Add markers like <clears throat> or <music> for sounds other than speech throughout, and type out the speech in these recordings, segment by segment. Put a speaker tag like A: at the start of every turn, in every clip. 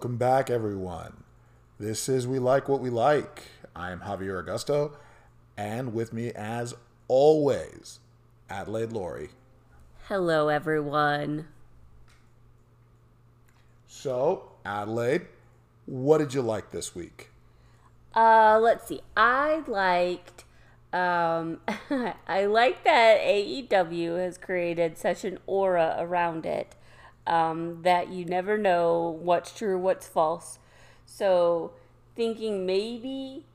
A: Welcome back, everyone. This is We Like What We Like. I am Javier Augusto, and with me, as always, Adelaide Lory.
B: Hello, everyone.
A: So, Adelaide, what did you like this week?
B: Uh, let's see. I liked. Um, <laughs> I like that AEW has created such an aura around it um, that you never know what's true, what's false. So, thinking maybe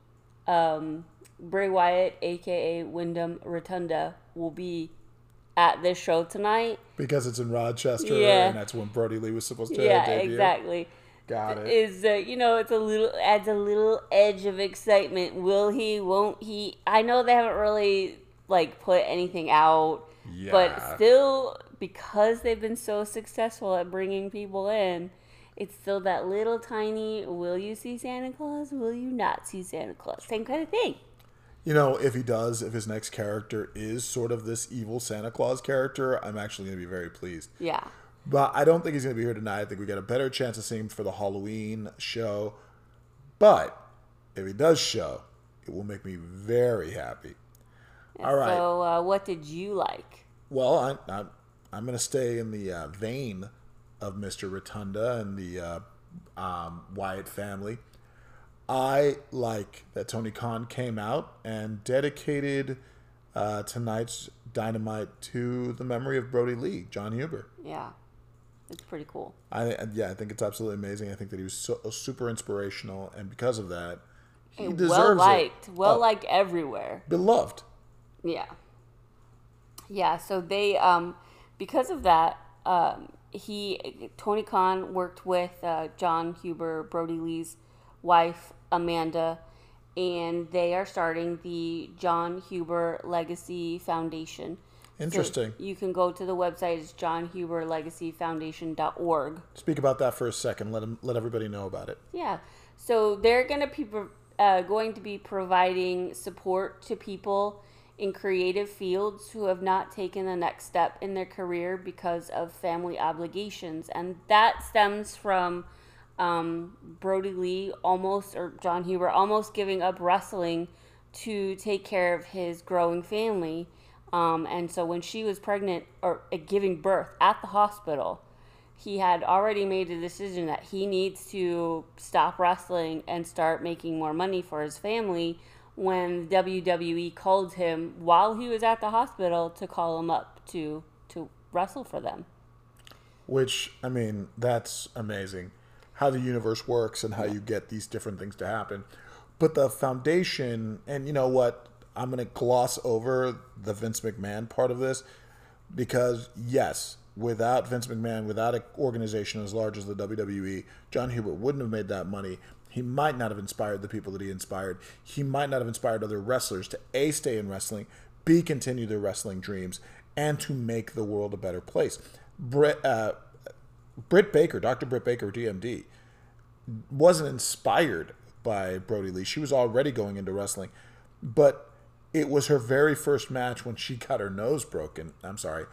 B: um, Bray Wyatt, aka Wyndham Rotunda, will be at this show tonight.
A: Because it's in Rochester,
B: Yeah.
A: and that's when Brodie Lee was supposed to
B: yeah,
A: debut.
B: exactly.
A: Got it.
B: Is uh, you know it's a little adds a little edge of excitement. Will he? Won't he? I know they haven't really like put anything out,
A: Yeah.
B: but still because they've been so successful at bringing people in, it's still that little tiny. Will you see Santa Claus? Will you not see Santa Claus? Same kind of thing.
A: You know, if he does, if his next character is sort of this evil Santa Claus character, I'm actually going to be very pleased.
B: Yeah.
A: But I don't think he's going to be here tonight. I think we got a better chance of seeing him for the Halloween show. But if he does show, it will make me very happy. All right.
B: So uh, what did you like?
A: Well, I, I, I'm going to stay in the uh, vein of Mr. Rotunda and the uh, um, Wyatt family. I like that Tony Khan came out and dedicated uh, tonight's Dynamite to the memory of Brodie Lee, John Huber.
B: Yeah, it's pretty cool.
A: I yeah, I think it's absolutely amazing. I think that he was so, super inspirational, and because of that, he
B: And
A: deserves
B: well liked, well
A: Oh,
B: liked everywhere.
A: beloved.
B: Yeah. Yeah, so they um because of that, um he Tony Khan worked with uh, John Huber, Brodie Lee's wife Amanda, and they are starting the John Huber Legacy Foundation. So
A: Interesting.
B: you can go to the website it's johnhuberlegacyfoundation.org.
A: Speak about that for a second. Let him let everybody know about it.
B: Yeah. So they're going to be uh, going to be providing support to people in creative fields who have not taken the next step in their career because of family obligations, and that stems from um, Brodie Lee almost or John Huber almost giving up wrestling to take care of his growing family. Um, and so when she was pregnant or uh, giving birth at the hospital, he had already made a decision that he needs to stop wrestling and start making more money for his family when WWE called him while he was at the hospital to call him up to to wrestle for them.
A: Which I mean, that's amazing. How the universe works and how you get these different things to happen. But the foundation, and you know what? I'm going to gloss over the Vince McMahon part of this because, yes, without Vince McMahon, without an organization as large as the WWE, John Hubert wouldn't have made that money. He might not have inspired the people that he inspired. He might not have inspired other wrestlers to A, stay in wrestling, B, continue their wrestling dreams, and to make the world a better place. Britt, uh, Britt Baker, Dr. Britt Baker, DMD, wasn't inspired by Brodie Lee. She was already going into wrestling, but it was her very first match when she got her nose broken. I'm sorry,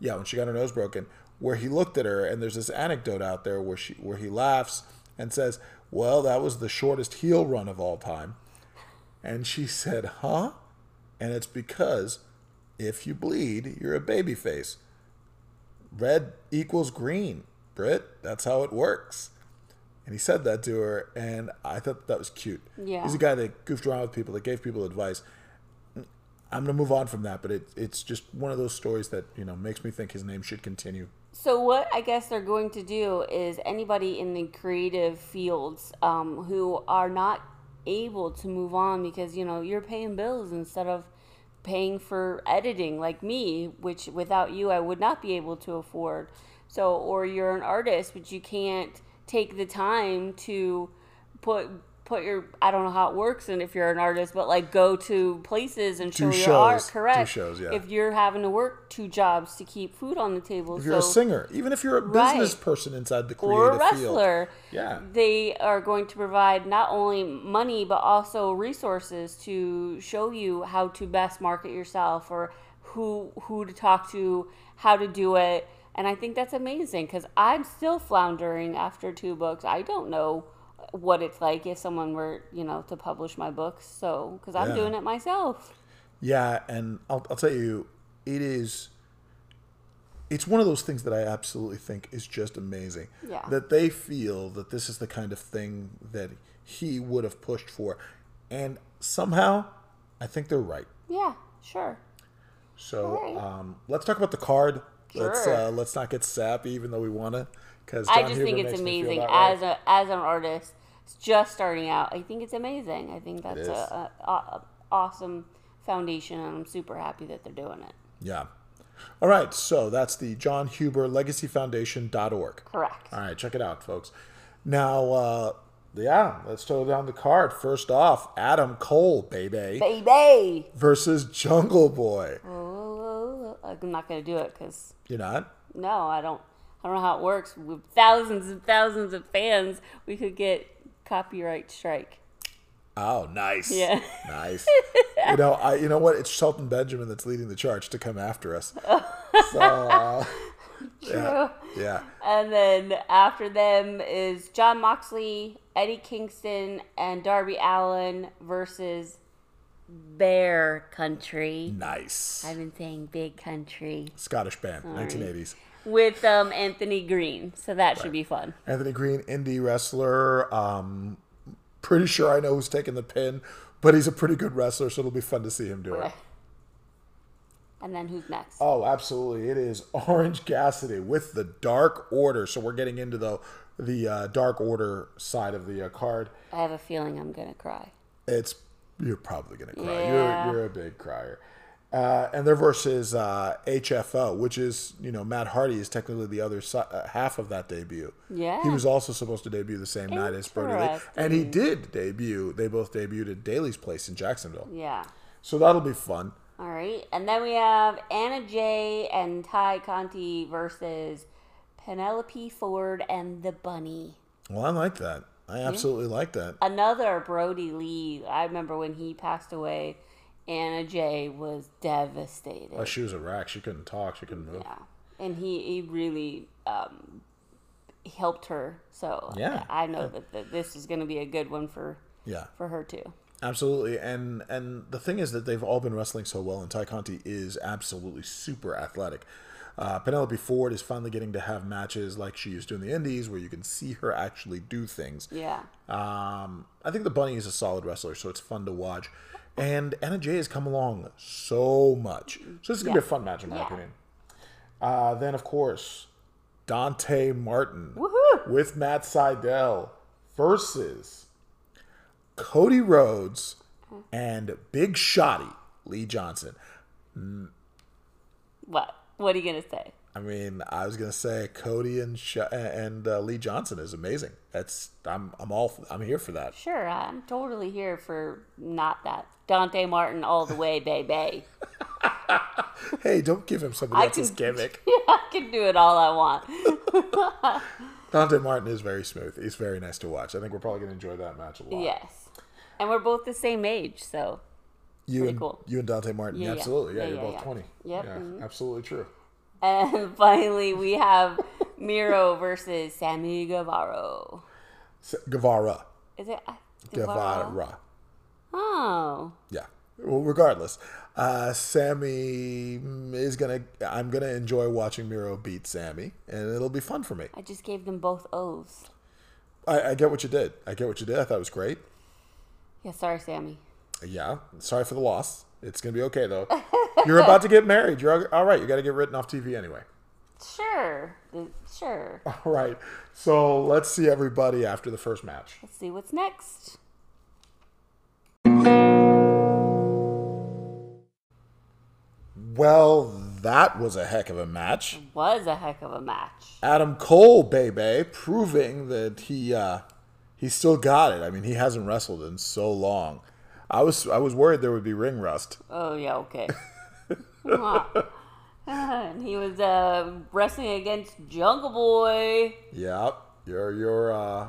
A: yeah, when she got her nose broken, where he looked at her, and there's this anecdote out there where she where he laughs and says, "Well, that was the shortest heel run of all time," and she said, "Huh?" And it's because if you bleed, you're a baby face. Red equals green, Britt. That's how it works. And he said that to her, and I thought that was cute.
B: Yeah.
A: He's a guy that goofed around with people, that gave people advice. I'm gonna move on from that, but it, it's just one of those stories that you know makes me think his name should continue.
B: So what I guess they're going to do is anybody in the creative fields um, who are not able to move on because you know you're paying bills instead of paying for editing like me, which without you I would not be able to afford. So or you're an artist but you can't take the time to put put your I don't know how it works and if you're an artist, but like go to places and show
A: Do
B: your art.
A: shows.
B: Correct.
A: shows, yeah.
B: If you're having to work two jobs to keep food on the table,
A: If you're a singer, even if you're a
B: Right.
A: business person inside the creative
B: or a
A: field,
B: wrestler,
A: Yeah.
B: they are going to provide not only money but also resources to show you how to best market yourself or who who to talk to, how to do it, And I think that's amazing because I'm still floundering after two books. I don't know what it's like if someone were, you know, to publish my books. So, because I'm
A: Yeah.
B: doing it myself.
A: Yeah, and I'll, I'll tell you, it is. It's one of those things that I absolutely think is just amazing.
B: Yeah.
A: That they feel that this is the kind of thing that he would have pushed for, and somehow, I think they're right.
B: Yeah, sure.
A: So
B: Alright.
A: um, let's talk about the card. Let's
B: Sure.
A: uh, let's not get sappy, even though we want to, because
B: I just think it's amazing as a as an artist just starting out. I think it's amazing. I think that's a, a, a, awesome foundation, and I'm super happy that they're doing it.
A: yeah. All right, so that's the John Huber Legacy Foundation.org.
B: Correct.
A: All right, check it out, folks. Now, uh, yeah, let's throw down the card. First off, Adam Cole, baby,
B: Baby.
A: versus Jungle Boy.
B: Oh, I'm not gonna do it because
A: You're not?
B: no, I don't. I don't know how it works. With thousands and thousands of fans, we could get copyright strike.
A: Oh, nice.
B: Yeah.
A: Nice. <laughs> you know, I. You know what? It's Shelton Benjamin that's leading the charge to come after us. <laughs> So, uh, yeah, yeah.
B: And then after them is Jon Moxley, Eddie Kingston, and Darby Allin versus Bear Country.
A: Nice.
B: I've been saying Big Country
A: Scottish band, 1980s.
B: With um, Anthony Greene, so that should be fun.
A: Anthony Greene, indie wrestler. Um, pretty sure I know who's taking the pin, but he's a pretty good wrestler, so it'll be fun to see him do it.
B: And then who's next?
A: Oh, absolutely! It is Orange Cassidy with the Dark Order. So we're getting into the the uh, Dark Order side of the uh, card.
B: I have a feeling I'm gonna cry.
A: It's you're probably gonna cry.
B: Yeah.
A: You're you're a big crier. Uh, and they're versus uh, HFO, which is you know Matt Hardy is technically the other si- uh, half of that debut.
B: Yeah.
A: he was also supposed to debut the same night as Brodie Lee, and he did debut. They both debuted at Daly's Place in Jacksonville,
B: Yeah.
A: so that'll be fun.
B: All right, and then we have Anna Jay and Tay Conti versus Penelope Ford and the Bunny.
A: Well, I like that. I absolutely like that.
B: Another Brodie Lee. I remember when he passed away. Anna Jay was devastated.
A: Oh, she was a wreck. She couldn't talk. She couldn't move.
B: yeah, and he he really um, helped her. So
A: Yeah.
B: I know that, that this is going to be a good one for
A: Yeah.
B: for her too.
A: Absolutely, and and the thing is that they've all been wrestling so well, and Tay Conti is absolutely super athletic. Uh, Penelope Ford is finally getting to have matches like she used to in the Indies, where you can see her actually do things.
B: Yeah.
A: Um, I think the Bunny is a solid wrestler, so it's fun to watch. And Anna Jay has come along so much, so this is gonna be a fun match in my
B: Yeah.
A: opinion. Uh, then of course, Dante Martin
B: Woohoo!
A: with Matt Sydal versus Cody Rhodes and Big Shotty Lee Johnson.
B: What? What are you gonna say?
A: I mean, I was gonna say Cody and Sh- and uh, Lee Johnson is amazing. That's I'm I'm all I'm here for that.
B: Sure, I'm totally here for not that. Dante Martin all the way, baby. <laughs>
A: Hey, don't give him
B: I
A: else's
B: can-
A: gimmick. <laughs>
B: I can do it all I want. <laughs>
A: Dante Martin is very smooth. He's very nice to watch. I think we're probably gonna enjoy that match a lot.
B: Yes. And we're both the same age, so
A: you
B: pretty
A: and
B: cool.
A: you and Dante Martin,
B: Yeah, yeah.
A: absolutely. Yeah,
B: Yeah,
A: you're
B: yeah,
A: both
B: yeah.
A: twenty.
B: Yep,
A: Yeah,
B: mhm.
A: absolutely true.
B: and finally we have Miro versus Sammy Guevara.
A: Guevara.
B: Is it uh,
A: Guevara.
B: Oh.
A: Yeah. Well, regardless, uh, Sammy is gonna. I'm gonna enjoy watching Miro beat Sammy, and it'll be fun for me.
B: I just gave them both O's.
A: I, I get what you did. I get what you did. I thought it was great.
B: Yeah, sorry, Sammy.
A: Yeah. Sorry for the loss. It's gonna be okay though. <laughs> You're about to get married. You're all right. You got to get written off TV anyway.
B: Sure. Sure.
A: All right. So let's see everybody after the first match.
B: Let's see what's next.
A: Well, that was a heck of a match.
B: Was a heck of a match.
A: Adam Cole, baby, proving that he uh, he still got it. I mean, he hasn't wrestled in so long. I was I was worried there would be ring rust.
B: Oh yeah, okay. <laughs> <laughs> and he was uh, wrestling against Jungle Boy.
A: Yep, your your uh,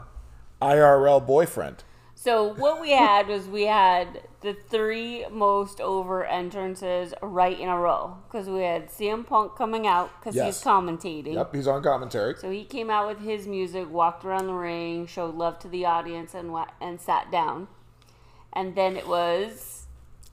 A: IRL boyfriend.
B: So what we had was we had the three most over entrances right in a row because we had CM Punk coming out because
A: Yes.
B: he's commentating.
A: Yep, he's on commentary.
B: So he came out with his music, walked around the ring, showed love to the audience, and and sat down. And then it was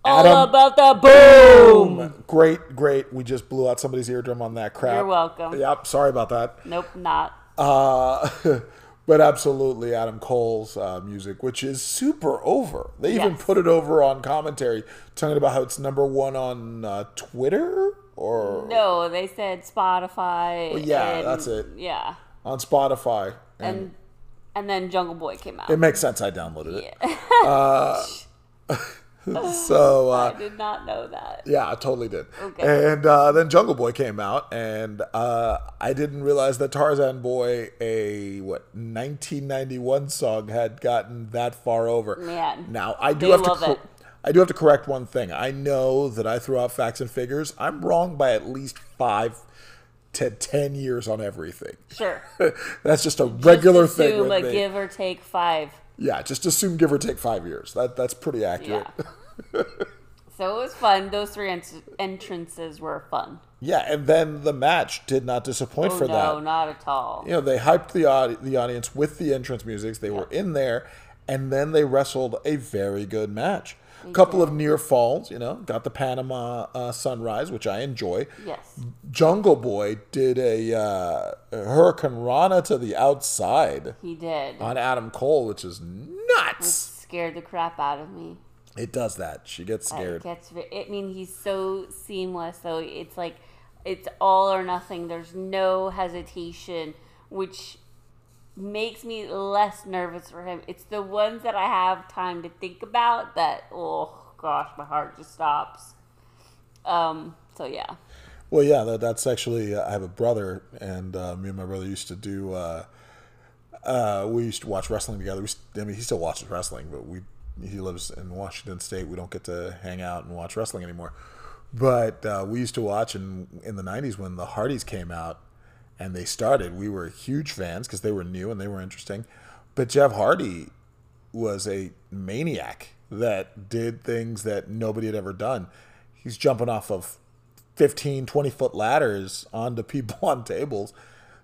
B: all about the boom.
A: Great, great. We just blew out somebody's eardrum on that crap.
B: You're welcome.
A: Yep, sorry about that.
B: Nope, not.
A: Uh, <laughs> but absolutely, Adam Cole's uh, music, which is super over. They even put it over on commentary, talking about how it's number one on uh, Twitter or
B: No, they said Spotify.
A: Well, yeah,
B: and-
A: that's it.
B: Yeah,
A: on Spotify. And,
B: and and then Jungle Boy came out.
A: it makes sense. I downloaded it.
B: Yeah. <laughs> <laughs> <laughs>
A: So
B: I
A: uh,
B: did not know that.
A: yeah, I totally did.
B: Okay.
A: And uh, then Jungle Boy came out, and uh, I didn't realize that Tarzan Boy, a what 1991 song, had gotten that far over.
B: Man,
A: Now I do have to.
B: love
A: cor-
B: it.
A: I do have to correct one thing. I know that I throw out facts and figures. I'm wrong by at least five to ten years on everything.
B: Sure. <laughs>
A: That's just a regular
B: Just
A: thing with
B: a
A: me.
B: give or take five.
A: Yeah, just assume give or take five years. That that's pretty accurate.
B: Yeah. <laughs> so it was fun. Those three ent- entrances were fun.
A: Yeah, and then the match did not disappoint
B: Oh
A: for
B: no,
A: that.
B: No, not at all.
A: You know, they hyped the the audience with the entrance musics. They were in there, and then they wrestled a very good match. A couple of near falls, you know, got the Panama uh, Sunrise, which I enjoy.
B: Yes.
A: Jungle Boy did a uh, Hurricanrana to the outside
B: He did.
A: on Adam Cole, which is nuts.
B: Scared the crap out of me.
A: It does that. She gets scared.
B: It gets. I mean, he's so seamless. So it's like it's all or nothing. There's no hesitation, which makes me less nervous for him. It's the ones that I have time to think about that. Oh gosh, my heart just stops. Um. So yeah.
A: Well, yeah, that, that's actually. I have a brother, and uh, me and my brother used to do. Uh, uh, we used to watch wrestling together. We, I mean, he still watches wrestling, but we he lives in Washington State. We don't get to hang out and watch wrestling anymore. But uh, we used to watch, and in the '90s when the Hardys came out and they started, we were huge fans because they were new and they were interesting. But Jeff Hardy was a maniac that did things that nobody had ever done. He's jumping off of 15, 20 foot ladders onto people <laughs> on tables.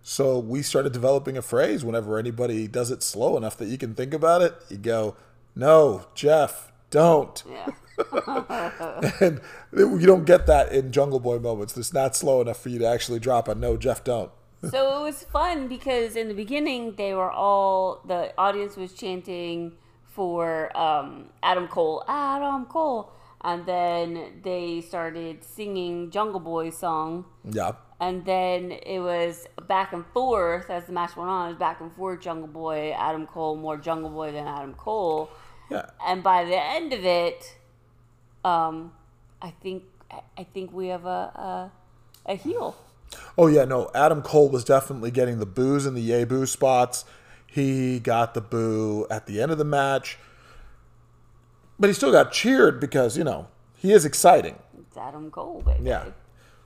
A: So we started developing a phrase whenever anybody does it slow enough that you can think about it, you go, No, Jeff, don't.
B: Yeah. <laughs> <laughs>
A: And you don't get that in Jungle Boy moments. It's not slow enough for you to actually drop a no, Jeff, don't.
B: So it was fun because in the beginning they were all the audience was chanting for um, Adam Cole, Adam Cole, and then they started singing Jungle Boy song,
A: Yeah.
B: and then it was back and forth as the match went on. It was back and forth, Jungle Boy, Adam Cole, more Jungle Boy than Adam Cole,
A: Yeah.
B: and by the end of it, um, I think I- think we have a a, a heel.
A: Oh yeah, no. Adam Cole was definitely getting the boos and the yay boo spots. He got the boo at the end of the match, but he still got cheered because you know he is exciting.
B: It's Adam Cole, baby.
A: Yeah.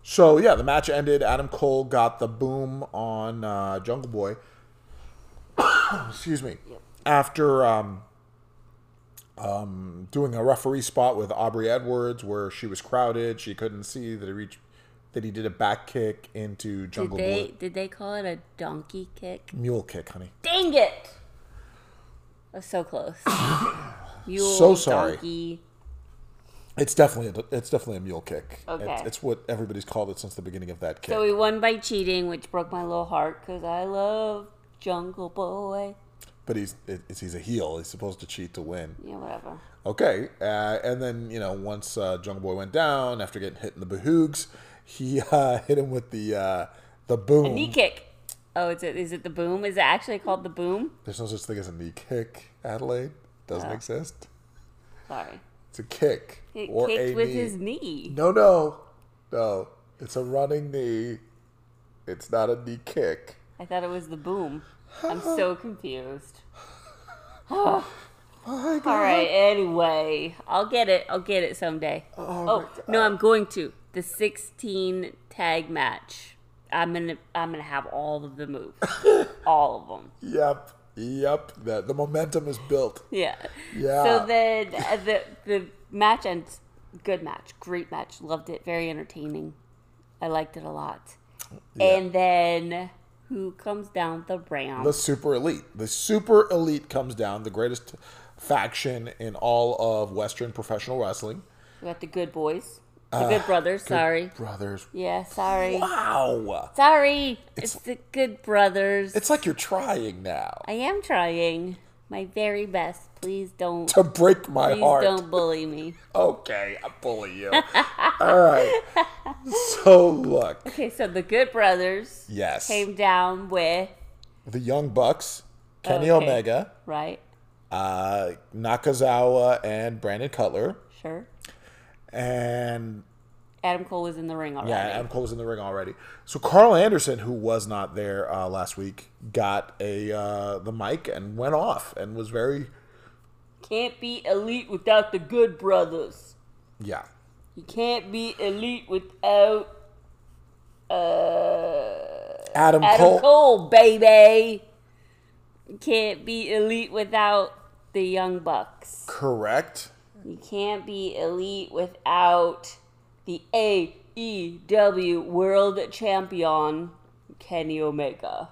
A: So yeah, the match ended. Adam Cole got the boom on uh, Jungle Boy. <coughs> Excuse me. After um, um, doing a referee spot with Aubrey Edwards, where she was crowded, she couldn't see that he reached. That he did a back kick into
B: Did
A: Jungle
B: they
A: Boy.
B: did they call it a donkey kick?
A: Mule kick, honey.
B: Dang it! I was so close. <coughs> Mule,
A: So sorry.
B: Donkey.
A: It's definitely a, it's definitely a mule kick.
B: Okay.
A: It's, it's what everybody's called it since the beginning of that kick.
B: So we won by cheating, which broke my little heart because I love Jungle Boy.
A: but he's it's, he's a heel. He's supposed to cheat to win.
B: Yeah, whatever.
A: Okay, uh, and then you know once uh, Jungle Boy went down after getting hit in the behoogs, he <laughs> uh, hit him with the uh, the boom.
B: Knee kick. Oh, is it is it the boom? Is it actually called the boom?
A: There's no such thing as a knee kick, Adelaide. Doesn't
B: Oh.
A: exist.
B: Sorry.
A: It's a kick
B: It
A: or
B: kicked
A: a
B: with
A: knee.
B: his knee.
A: No, no, no. It's a running knee. It's not a knee kick.
B: I thought it was the boom. I'm so confused. <sighs> <sighs>
A: My
B: All right. Anyway, I'll get it. I'll get it someday.
A: Oh,
B: Oh, no, I'm going to the 16 tag match. I'm gonna I'm gonna have all of the moves, <laughs> all of them.
A: Yep. Yep. The, the momentum is built.
B: Yeah.
A: Yeah.
B: So then the the match ends. Good match, great match. Loved it. Very entertaining. I liked it a lot. And then who comes down the ramp?
A: The super elite. The super elite comes down, the greatest faction in all of Western professional wrestling.
B: We got the good boys, the good brothers. sorry.
A: Brothers.
B: Yeah, sorry.
A: Wow.
B: Sorry. It's, the good brothers.
A: It's like you're trying now
B: I am trying my very best. Please don't.
A: to break my
B: Please
A: heart.
B: don't bully me. <laughs>
A: Okay, I bully you. all right. So look,
B: Okay, so the good brothers
A: yes,
B: came down with
A: the Young Bucks, Kenny
B: Okay.
A: Omega,
B: right.
A: uh, Nakazawa, and Brandon Cutler,
B: Sure.
A: And
B: Adam Cole was in the ring already.
A: Yeah, Adam Cole was in the ring already. So Karl Anderson, who was not there uh, last week, got a uh, the mic and went off and was very
B: Can't be elite without the good brothers.
A: yeah.
B: You can't be elite without uh,
A: Adam,
B: Adam
A: Cole,
B: Cole. baby. You can't be elite without the Young Bucks.
A: correct.
B: You can't be elite without the AEW World Champion Kenny Omega.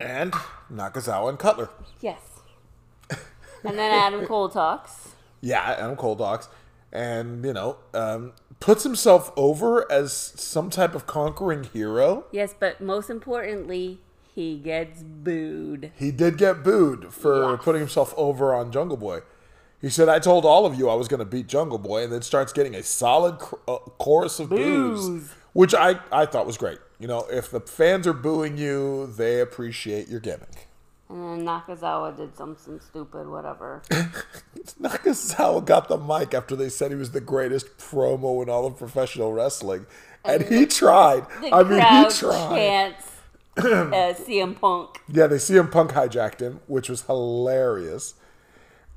A: And Nakazawa and Cutler.
B: Yes. And then Adam Cole talks.
A: Yeah, Adam Cole talks, and you know, um, puts himself over as some type of conquering hero.
B: Yes, but most importantly, he gets booed.
A: He did get booed for
B: Yes.
A: putting himself over on Jungle Boy. He said, "I told all of you I was going to beat Jungle Boy," and then starts getting a solid cr- uh, chorus of boos,
B: Boos.
A: which I I thought was great. You know, if the fans are booing you, they appreciate your gimmick.
B: And then Nakazawa did something stupid, whatever. <laughs>
A: Nakazawa got the mic after they said he was the greatest promo in all of professional wrestling, and he tried.
B: The
A: I mean, he tried.
B: chants <clears throat> uh, CM Punk.
A: Yeah, they CM Punk hijacked him, which was hilarious.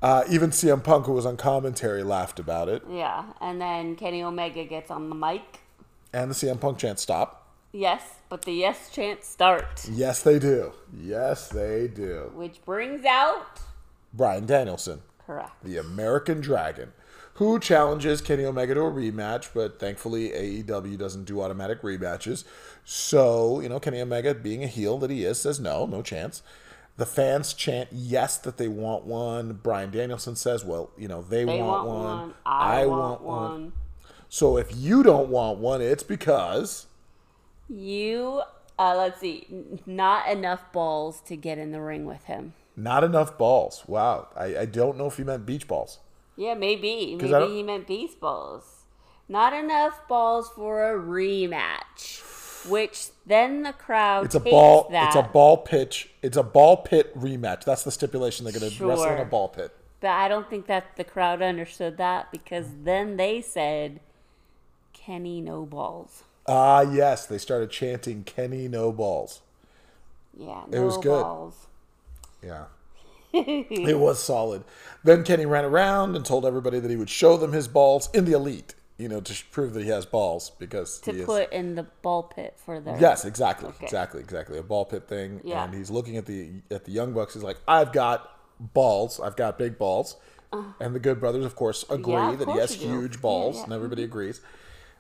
A: Uh, even CM Punk, who was on commentary, laughed about it.
B: Yeah, and then Kenny Omega gets on the mic.
A: And the CM Punk chant stop.
B: Yes, but the yes chants start,
A: Yes, they do. Yes, they do.
B: which brings out
A: Bryan Danielson,
B: correct.
A: the American Dragon, who challenges Kenny Omega to a rematch, but thankfully AEW doesn't do automatic rematches. So, you know, Kenny Omega, being a heel that he is, says no, no chance. The fans chant yes that they want one. Bryan Danielson says, well, you know, they,
B: They
A: want,
B: want
A: one.
B: one. I, want, one.
A: So if you don't want one, it's because
B: You, uh, let's see, not enough balls to get in the ring with him.
A: not enough balls. Wow. I, I don't know if he meant beach balls.
B: Yeah, maybe. Maybe he meant baseballs. Not enough balls for a rematch. Which then the crowd
A: It's a ball.
B: that.
A: It's a ball pitch. It's a ball pit rematch. That's the stipulation. They're going to wrestle in a ball pit.
B: But I don't think that the crowd understood that because then they said, Kenny no balls.
A: Ah, yes. They started chanting Kenny no balls.
B: Yeah,
A: It
B: no
A: was good.
B: balls.
A: Yeah. it was solid. Then Kenny ran around and told everybody that he would show them his balls in the elite, you know, to prove that he has balls because
B: To put in the ball pit for their.
A: Yes, exactly,
B: Okay.
A: exactly, exactly. A ball pit thing,
B: Yeah.
A: and he's looking at the at the young bucks. He's like, "I've got balls. I've got big balls," and the Good Brothers, of course, agree
B: Uh-huh. of
A: that he has
B: do.
A: huge
B: Yeah,
A: balls,
B: yeah.
A: and everybody agrees.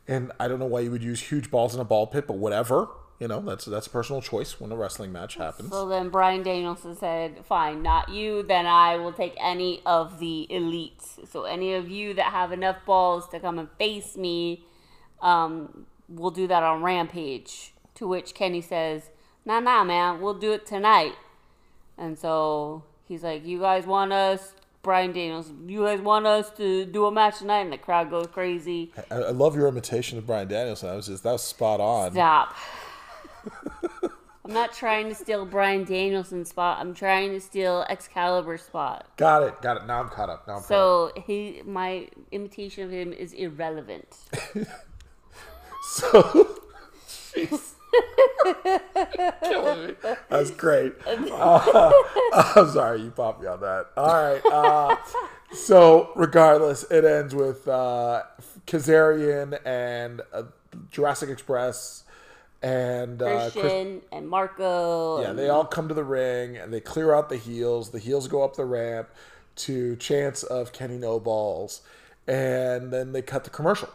A: And I don't know why you would use huge balls in a ball pit, but whatever. You know, that's that's a personal choice when a wrestling match happens.
B: So then Bryan Danielson said, "Fine, not you. Then I will take any of the elites. So any of you that have enough balls to come and face me, um, we'll do that on Rampage." To which Kenny says, "Nah, nah, man, we'll do it tonight." And so he's like, "You guys want us?" Bryan Danielson, you guys want us to do a match tonight? And the crowd goes crazy.
A: I, I love your imitation of Bryan Danielson. I was just that was spot on.
B: Stop. I'm not trying to steal Bryan Danielson's spot. I'm trying to steal Excalibur's spot.
A: Got it, got it. Now I'm caught up. Now I'm.
B: So he, my imitation of him is irrelevant. <laughs>
A: So, jeez. Killing <laughs> me. That's great. <laughs> Uh, I'm sorry, you popped me on that. All right. Uh, so, regardless, it ends with uh, Kazarian and uh, Jurassic Express and uh, Chris-
B: Christian and Marko.
A: yeah,
B: and-
A: they all come to the ring and they clear out the heels. The heels go up the ramp to chants of Kenny No Balls, and then they cut the commercial,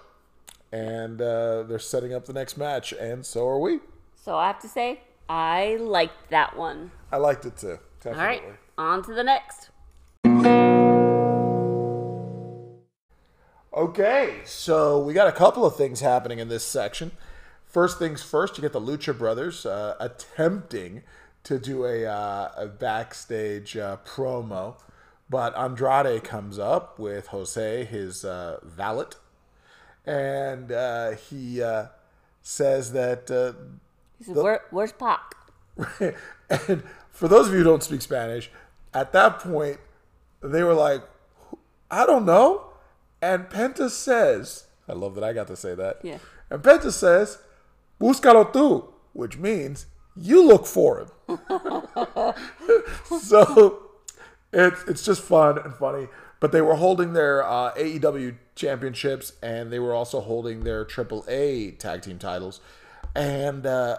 A: and uh, they're setting up the next match, and so are we.
B: So I have to say, I liked that one.
A: I liked it too.
B: All
A: Definitely.
B: right, on to the next.
A: Okay, so we got a couple of things happening in this section. First things first, you get the Lucha Brothers uh, attempting to do a, uh, a backstage uh, promo, but Andrade comes up with Jose, his uh, valet, and uh, he uh, says that uh,
B: He said, Where, "Where's Pac?" <laughs>
A: and for those of you who don't speak Spanish, at that point, they were like, I don't know. And Penta says, I love that I got to say that.
B: Yeah.
A: And Penta says, Búscalo tú, which means you look for him. <laughs> so it's, it's just fun and funny. But they were holding their uh, AEW championships and they were also holding their AAA tag team titles. And uh,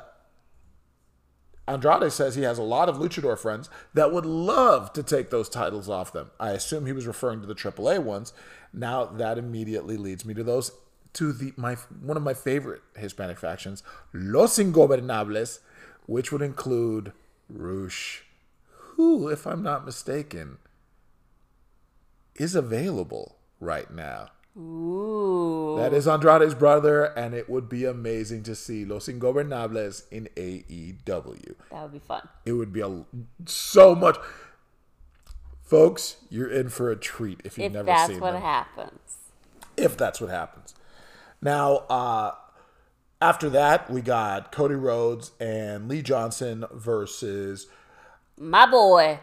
A: Andrade says he has a lot of luchador friends that would love to take those titles off them. I assume he was referring to the AAA ones. Now that immediately leads me to those to the my one of my favorite Hispanic factions, Los Ingobernables, which would include Rush, who, if I'm not mistaken, is available right now.
B: Ooh.
A: That is Andrade's brother, and it would be amazing to see Los Ingobernables in AEW.
B: That would be fun.
A: It would be a so much. Folks, you're in for a treat if you've never seen them.
B: If that's what
A: them.
B: happens.
A: if that's what happens. Now, uh, after that, we got Cody Rhodes and Lee Johnson versus
B: My boy,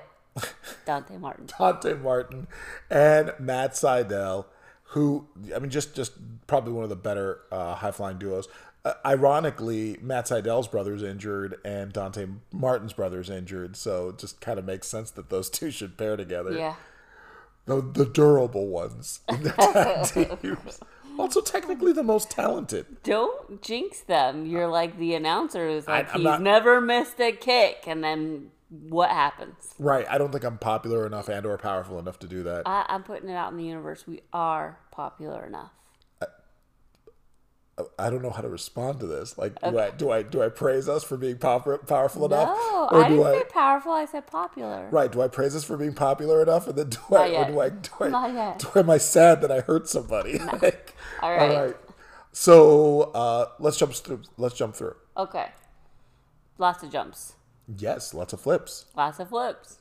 B: Dante Martin. <laughs>
A: Dante Martin and Matt Sydal, who I mean, just just probably one of the better uh, high flying duos. Uh, ironically, Matt Sydal's brother's injured and Dante Martin's brother's injured, so it just kind of makes sense that those two should pair together.
B: Yeah.
A: The, the durable ones in the <laughs> tag teams. Also, technically the most talented.
B: Don't jinx them. You're like the announcer who's like,
A: I'm
B: he's
A: not-
B: never missed a kick. And then what happens?
A: Right. I don't think I'm popular enough and or powerful enough to do that.
B: I, I'm putting it out in the universe. We are popular enough.
A: I don't know how to respond to this. Like, do I do I do I praise us for being pop- powerful enough,
B: No,
A: or
B: I
A: do
B: didn't
A: I
B: say powerful. I said popular.
A: right? Do I praise us for being popular enough, and then do I
B: Not yet.
A: or do I do I do am I sad that I hurt somebody? <laughs> Like,
B: All right.
A: So uh, let's jump through. Let's jump through.
B: Okay. Lots of jumps.
A: Yes, lots of flips.
B: Lots of flips.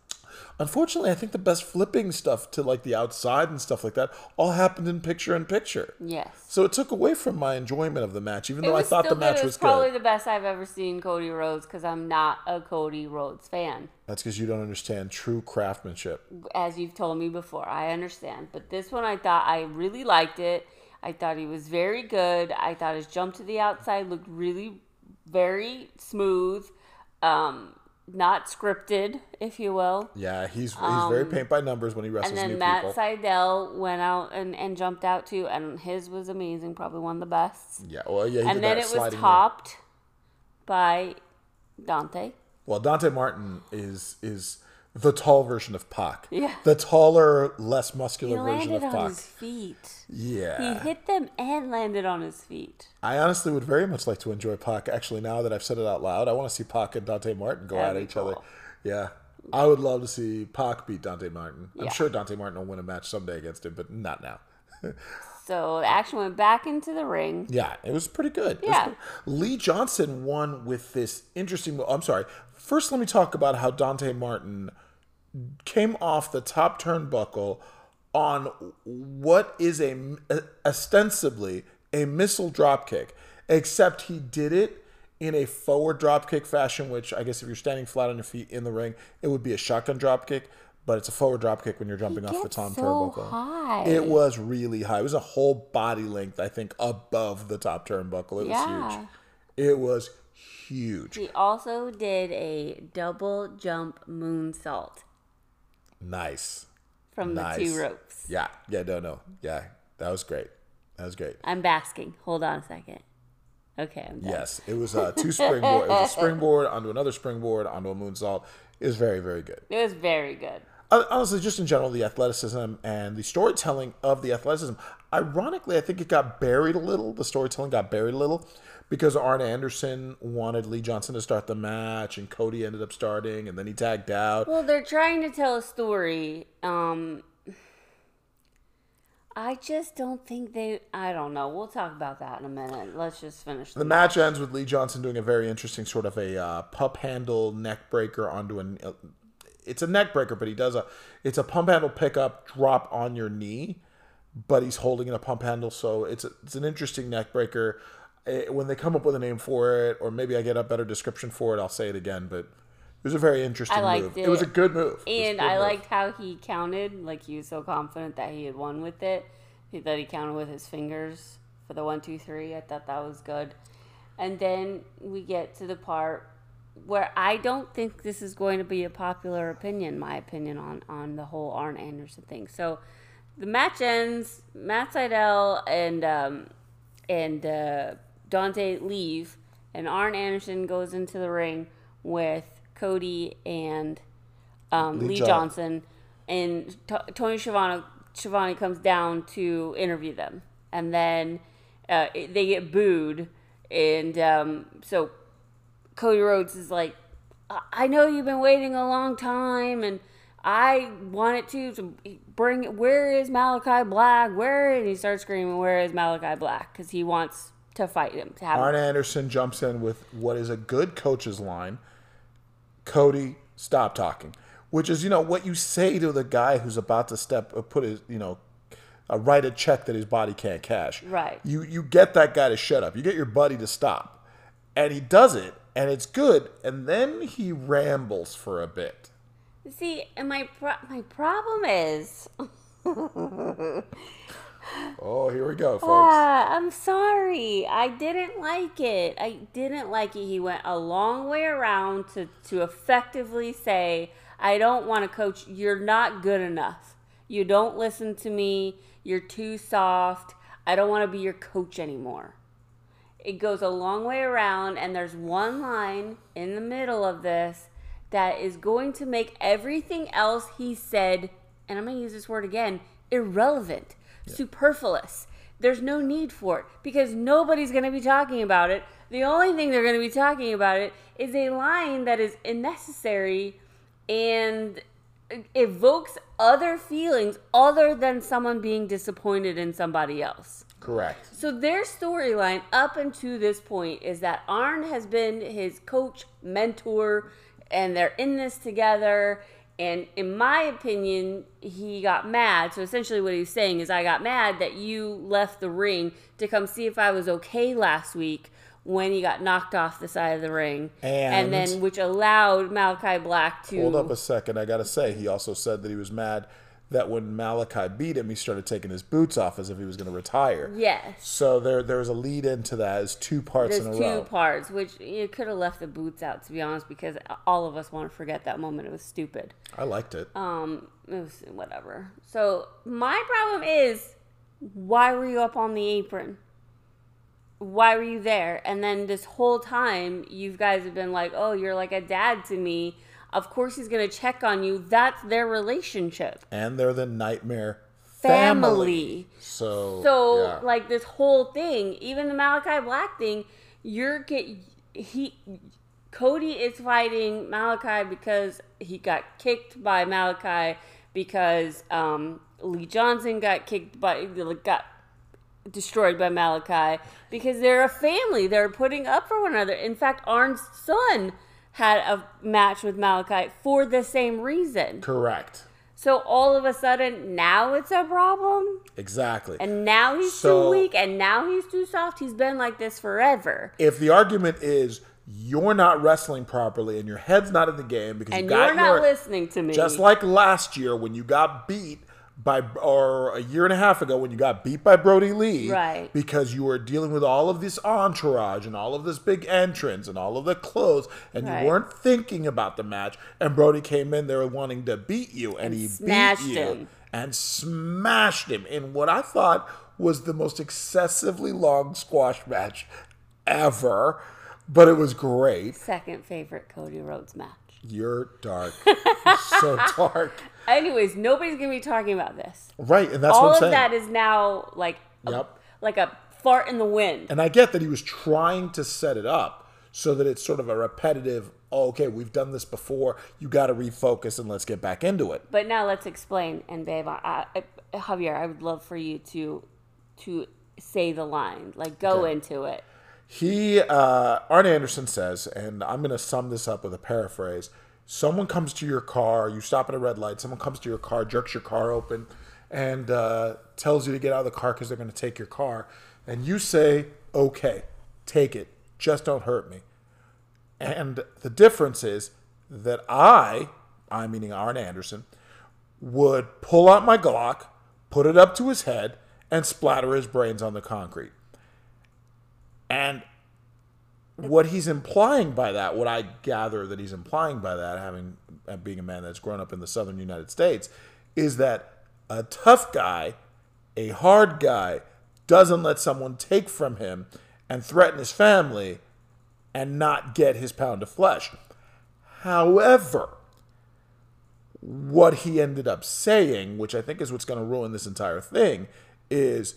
A: Unfortunately, I think the best flipping stuff to like the outside and stuff like that all happened in picture in picture.
B: Yes.
A: So it took away from my enjoyment of the match, even
B: It
A: though I thought the match was
B: was probably
A: good.
B: the best I've ever seen Cody Rhodes because I'm not a Cody Rhodes fan.
A: That's because you don't understand true craftsmanship.
B: as you've told me before. I understand. But this one, I thought I really liked it. I thought he was very good. I thought his jump to the outside looked really very smooth, um, not scripted, if you will.
A: Yeah, he's he's very paint by numbers when he wrestles
B: Um, And then
A: new
B: Matt
A: people.
B: Sydal went out and, and jumped out too, and his was amazing, probably one of the best.
A: yeah, well, yeah,
B: And then it was topped by Dante.
A: Well, Dante Martin is is the tall version of Pac.
B: Yeah.
A: The taller, less muscular version
B: landed
A: of
B: on
A: Pac.
B: his feet.
A: Yeah.
B: He hit them and landed on his feet.
A: I honestly would very much like to enjoy Pac. Actually, now that I've said it out loud, I want to see Pac and Dante Martin go
B: That'd
A: at each other. Yeah. I would love to see Pac beat Dante Martin. I'm
B: Yeah.
A: sure Dante Martin will win a match someday against him, but not now. <laughs>
B: So the action went back into the ring.
A: Yeah, it was pretty good.
B: Yeah.
A: good. Lee Johnson won with this interesting. I'm sorry. First, let me talk about how Dante Martin came off the top turnbuckle on what is a ostensibly a missile dropkick, except he did it in a forward dropkick fashion. Which I guess if you're standing flat on your feet in the ring, it would be a shotgun dropkick. But it's a forward dropkick when you're jumping off the top
B: so
A: turnbuckle.
B: high.
A: It was really high. It was a whole body length, I think, above the top turnbuckle. It was huge. It was huge.
B: He also did a double jump moonsault
A: Nice.
B: from the
A: Nice.
B: two ropes.
A: Yeah. Yeah, no, no. Yeah. That was great. That was great.
B: I'm basking. Hold on a second. Okay.
A: Yes, it was a two springboard. It was a <laughs> springboard onto another springboard onto a moonsault. It was very, very good.
B: It was very good.
A: Uh, Honestly, just in general, the athleticism and the storytelling of the athleticism. Ironically, I think it got buried a little. The storytelling got buried a little because Arn Anderson wanted Lee Johnson to start the match, and Cody ended up starting, and then he tagged out.
B: Well, they're trying to tell a story. Um, I just don't think they. I don't know. We'll talk about that in a minute. Let's just finish
A: The match ends with Lee Johnson doing a very interesting sort of a uh, pump handle neck breaker onto an. Uh, it's a neck breaker, but he does a. It's a pump handle pickup drop on your knee, but he's holding in a pump handle, so it's a, it's an interesting neck breaker. Eh, When they come up with a name for it, or maybe I get a better description for it, I'll say it again. But it was a very interesting
B: I liked
A: move.
B: it.
A: was a good move. It
B: And
A: good
B: I
A: move.
B: liked how he counted. Like he was so confident that he had won with it. He, that he counted with his fingers for the one, two, three. I thought that was good. And then we get to the part where I don't think this is going to be a popular opinion. My opinion on on the whole Arn Anderson thing. So the match ends. Matt Sydal and um, and uh, Dante leave, and Arn Anderson goes into the ring with Cody and um,
A: Lee
B: Lee,
A: John-
B: Johnson, and T- Tony Schiavone, Schiavone comes down to interview them, and then uh, it- they get booed, and um, so Cody Rhodes is like, "I- I know you've been waiting a long time, and I wanted to, to bring. Where is Malakai Black? Where? And he starts screaming, "Where is Malakai Black?" Because he wants to fight him to have.
A: Arn Anderson jumps in with what is a good coach's line. Cody, stop talking. Which is, you know, what you say to the guy who's about to step, uh, put his, you know, uh, write a check that his body can't cash.
B: Right.
A: You you get that guy to shut up. You get your buddy to stop, and he does it, and it's good. And then he rambles for a bit.
B: See, and my pro- my problem is. <laughs>
A: Oh, here we go, folks.
B: Ah, I'm sorry. I didn't like it. I didn't like it. He went a long way around to, to effectively say, I don't want to coach. You're not good enough. You don't listen to me. You're too soft. I don't want to be your coach anymore. It goes a long way around, and there's one line in the middle of this that is going to make everything else he said, and I'm going to use this word again, irrelevant, superfluous. There's no need for it because nobody's going to be talking about it. The only thing they're going to be talking about it is a line that is unnecessary and evokes other feelings other than someone being disappointed in somebody else.
A: Correct.
B: So their storyline up until this point is that Arn has been his coach, mentor, and they're in this together. And in my opinion, he got mad. So essentially, what he's saying is, I got mad that you left the ring to come see if I was okay last week when he got knocked off the side of the ring,
A: And-
B: then which allowed Malakai Black to
A: Hold up a second. I got to say, he also said that he was mad that when Malakai beat him, he started taking his boots off as if he was going to retire.
B: yes.
A: So there, there's a lead into that. There's two parts
B: There's
A: in a
B: two
A: row.
B: parts, which you could have left the boots out, to be honest, because all of us want to forget that moment. It was stupid.
A: I liked it.
B: Um, it was whatever. So my problem is, why were you up on the apron? Why were you there? And then this whole time, you guys have been like, "Oh, you're like a dad to me." Of course, he's gonna check on you. That's their relationship.
A: and they're the nightmare family.
B: Family.
A: So,
B: So
A: yeah.
B: like this whole thing, even the Malakai Black thing, you're get he Cody is fighting Malakai because he got kicked by Malakai because um, Lee Johnson got kicked by got destroyed by Malakai because they're a family. They're putting up for one another. In fact, Arn's son had a match with Malakai for the same reason.
A: correct.
B: So all of a sudden now it's a problem?
A: Exactly.
B: And now he's
A: So-
B: too weak, and now he's too soft. He's been like this forever.
A: if the argument is you're not wrestling properly and your head's not in the game because
B: And
A: you got
B: you're not
A: your,
B: listening to me.
A: just like last year when you got beat by or a year and a half ago when you got beat by Brodie Lee
B: Right.
A: because you were dealing with all of this entourage and all of this big entrance and all of the clothes and
B: Right.
A: you weren't thinking about the match and Brodie came in there wanting to beat you and, he beat you
B: him.
A: and smashed him in what I thought was the most excessively long squash match ever, but it was great.
B: Second favorite Cody Rhodes match.
A: You're dark. <laughs> so dark.
B: Anyways, nobody's gonna be talking about this.
A: Right, and that's
B: All
A: what I'm
B: of
A: saying.
B: that is now like a,
A: Yep.
B: like a fart in the wind.
A: And I get that he was trying to set it up so that it's sort of a repetitive, oh, okay, we've done this before. You got to refocus and let's get back into it.
B: But now let's explain. And babe, I, I, Javier, I would love for you to to say the line, like go into it.
A: He, uh, Arn Anderson says, and I'm going to sum this up with a paraphrase someone comes to your car, you stop at a red light, someone comes to your car, jerks your car open, and uh, tells you to get out of the car because they're going to take your car. And you say, okay, take it, just don't hurt me. And the difference is that I, I meaning Arn Anderson, would pull out my Glock, put it up to his head, and splatter his brains on the concrete. And what he's implying by that, what I gather that he's implying by that, having uh, being a man that's grown up in the southern United States, is that a tough guy, a hard guy, doesn't let someone take from him and threaten his family and not get his pound of flesh. However, what he ended up saying, which I think is what's going to ruin this entire thing, is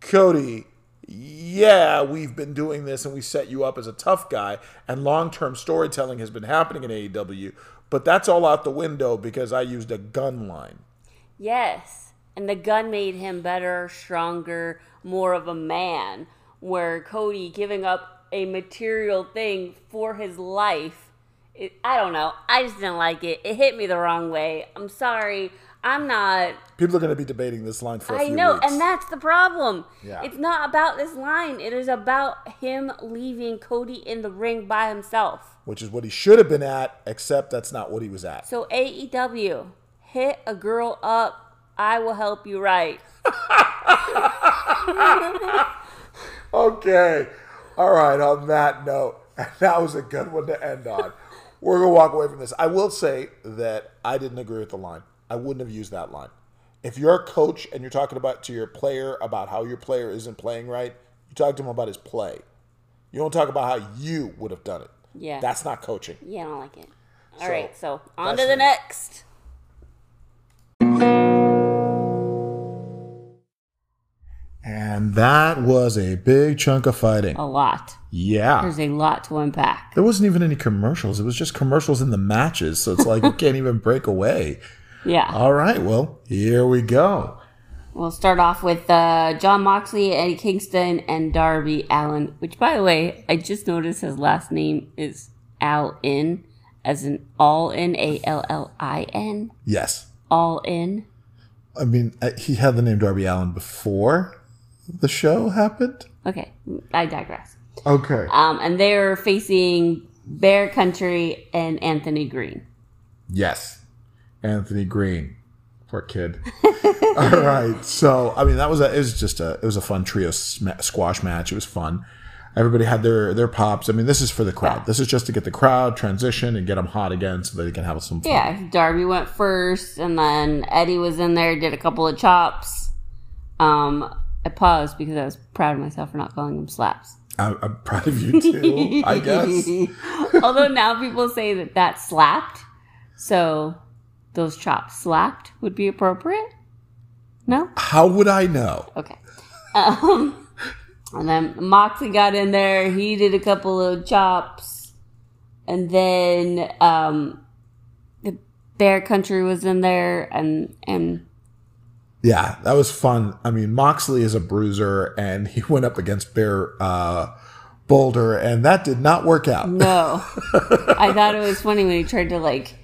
A: Cody, yeah, we've been doing this and we set you up as a tough guy, and long term storytelling has been happening in AEW, but that's all out the window because I used a gun line.
B: Yes. And the gun made him better, stronger, more of a man. Where Cody giving up a material thing for his life, it, I don't know. I just didn't like it. It hit me the wrong way. I'm sorry. I'm not.
A: People are going to be debating this line for a
B: I know,
A: weeks.
B: and that's the problem.
A: Yeah.
B: It's not about this line. It is about him leaving Cody in the ring by himself.
A: which is what he should have been at, except that's not what he was at.
B: So AEW, hit a girl up. I will help you right. <laughs>
A: Okay. All right. On that note, <laughs> that was a good one to end on. We're going to walk away from this. I will say that I didn't agree with the line. I wouldn't have used that line. If you're a coach and you're talking about to your player about how your player isn't playing right, you talk to him about his play. You don't talk about how you would have done it.
B: Yeah.
A: That's not coaching.
B: Yeah, I don't like it. All
A: So,
B: right, so on to the
A: me.
B: next.
A: And that was a big chunk of fighting.
B: A lot.
A: Yeah.
B: There's a lot to unpack.
A: There wasn't even any commercials. It was just commercials in the matches. So it's like you <laughs> can't even break away.
B: Yeah.
A: All right. Well, here we go.
B: We'll start off with uh, Jon Moxley, Eddie Kingston, and Darby Allin. Which, by the way, I just noticed his last name is Al In, as in all in A L L I N,
A: Yes.
B: all in.
A: I mean, uh, he had the name Darby Allin before the show happened.
B: Okay, I digress.
A: Okay.
B: Um, and they're facing Bear Country and Anthony Greene.
A: Yes. Anthony Greene. Poor kid. <laughs> All right. So, I mean, that was a, it was just a, it was a fun trio squash match. It was fun. Everybody had their, their pops. I mean, this is for the crowd. This is just to get the crowd transition and get them hot again so they can have some fun.
B: Yeah, Darby went first, and then Eddie was in there, did a couple of chops. Um, I paused because I was proud of myself for not calling them slaps.
A: I, I'm proud of you too, I <laughs> guess.
B: Although now people say that that slapped, so those chops slapped would be appropriate. No,
A: How would I know?
B: okay. Um, <laughs> and then Moxley got in there. He did a couple of chops, and then um, the Bear Country was in there, and and
A: Yeah, that was fun. I mean, Moxley is a bruiser, and he <laughs> went up against Bear uh, Boulder, and that did not work out.
B: No. <laughs> I thought it was funny when he tried to like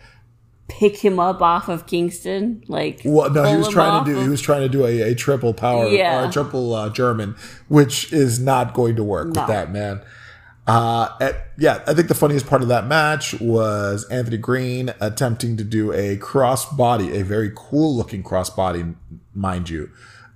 B: pick him up off of Kingston. Like
A: Well, no, he was trying to do.
B: of-
A: He was trying to do a, a triple power
B: Yeah.
A: or a triple uh, German, which is not going to work
B: No.
A: with that man. Uh, at- yeah, I think the funniest part of that match was Anthony Greene attempting to do a cross body, a very cool looking cross body, mind you,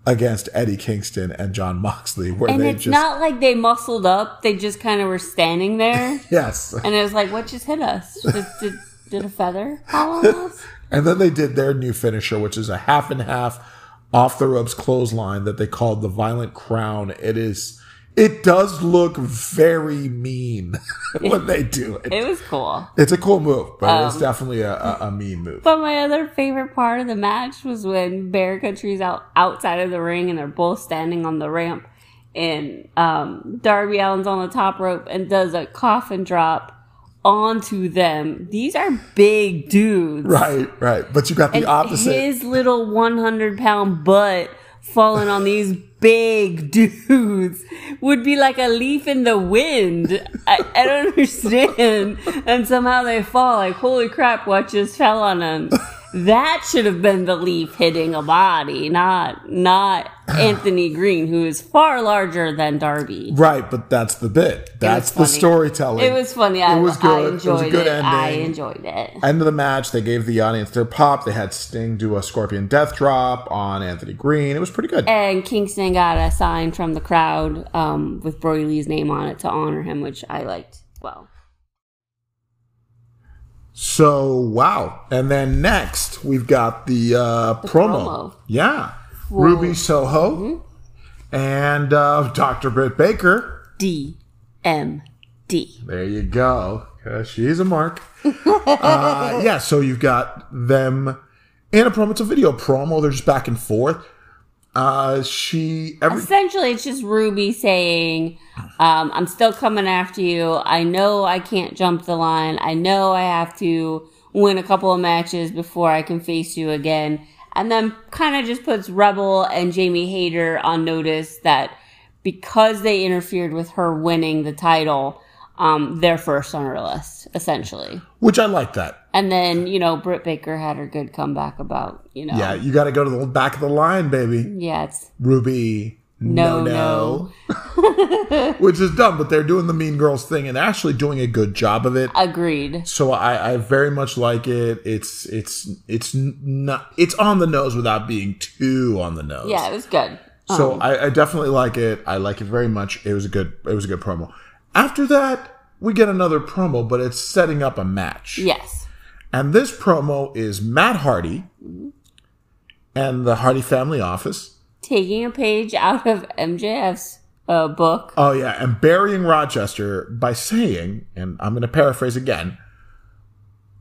A: against Eddie Kingston and Jon Moxley, where
B: and
A: they
B: it's
A: just
B: not like they muscled up. They just kind of were standing there. <laughs>
A: yes,
B: and it was like, what just hit us? Did, did, a feather? <laughs>
A: And then they did their new finisher, which is a half and half off the ropes clothesline that they called the Violent Crown. It is it does look very mean <laughs> when they do it.
B: It was cool.
A: It's a cool move, but
B: Um,
A: it's definitely a, a, a mean move.
B: But my other favorite part of the match was when Bear Country's out outside of the ring and they're both standing on the ramp, and um, Darby Allin's on the top rope and does a coffin drop onto them. These are big dudes,
A: Right, right. But you got the
B: And
A: opposite.
B: his little one hundred pound butt falling on these big <laughs> dudes would be like a leaf in the wind. I, I don't <laughs> understand. And somehow they fall like, holy crap, what just fell on them? <laughs> That should have been the leaf hitting a body, not not <sighs> Anthony Greene, who is far larger than Darby.
A: Right, but that's the bit. That's the
B: funny.
A: storytelling.
B: It was funny. I,
A: It was
B: I
A: good. It was a good
B: it. I enjoyed it.
A: End of the match, they gave the audience their pop. They had Sting do a Scorpion Death Drop on Anthony Greene. It was pretty good.
B: And Kingston got a sign from the crowd um, with Brodie Lee's name on it to honor him, which I liked. Well,
A: So wow. And then next we've got the, uh, promo.
B: promo.
A: Yeah. Ruby Soho and uh, Dr. Britt Baker.
B: D M D.
A: There you go. she's a mark. <laughs> uh, yeah, so you've got them in a promo. It's a video promo. They're just back and forth. Uh, she every
B: Essentially, it's just Ruby saying, um, "I'm still coming after you. I know I can't jump the line. I know I have to win a couple of matches before I can face you again." And then kind of just puts Rebel and Jamie Hayter on notice that because they interfered with her winning the title, um, they're first on our list, essentially.
A: which I like that.
B: And then, you know, Britt Baker had her good comeback about, you know,
A: Yeah, you got to go to the back of the line, baby.
B: yeah it's
A: Ruby.
B: no,
A: no,
B: no. <laughs>
A: which is dumb, but they're doing the Mean Girls thing and actually doing a good job of it.
B: Agreed.
A: So I, I very much like it. It's it's it's not it's on the nose without being too on the nose.
B: Yeah, it was good.
A: So
B: Um,
A: I, I definitely like it. I like it very much. It was a good it was a good promo. After that, we get another promo, but it's setting up a match.
B: yes.
A: And this promo is Matt Hardy and the Hardy family office.
B: Taking a page out of MJF's uh, book.
A: Oh yeah, and burying Rochester by saying, and I'm going to paraphrase again.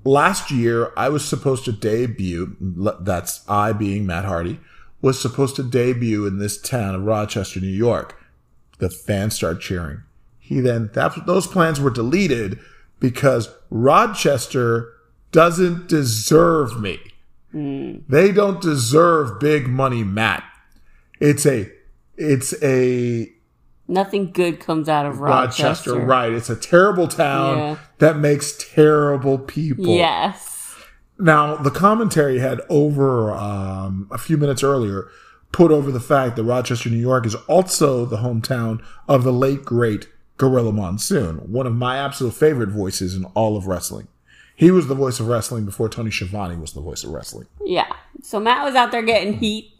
A: Last year, I was supposed to debut. That's I being Matt Hardy was supposed to debut in this town of Rochester, New York. The fans start cheering. He then that those plans were deleted because Rochester doesn't deserve me. They don't deserve big money, Matt. It's a, it's a
B: Nothing good comes out of
A: Rochester.
B: Rochester.
A: right? It's a terrible town
B: Yeah.
A: that makes terrible people.
B: Yes.
A: Now the commentary had over um, a few minutes earlier put over the fact that Rochester, New York, is also the hometown of the late great Gorilla Monsoon, one of my absolute favorite voices in all of wrestling. He was the voice of wrestling before Tony Schiavone was the voice of wrestling.
B: Yeah. So Matt was out there getting heat.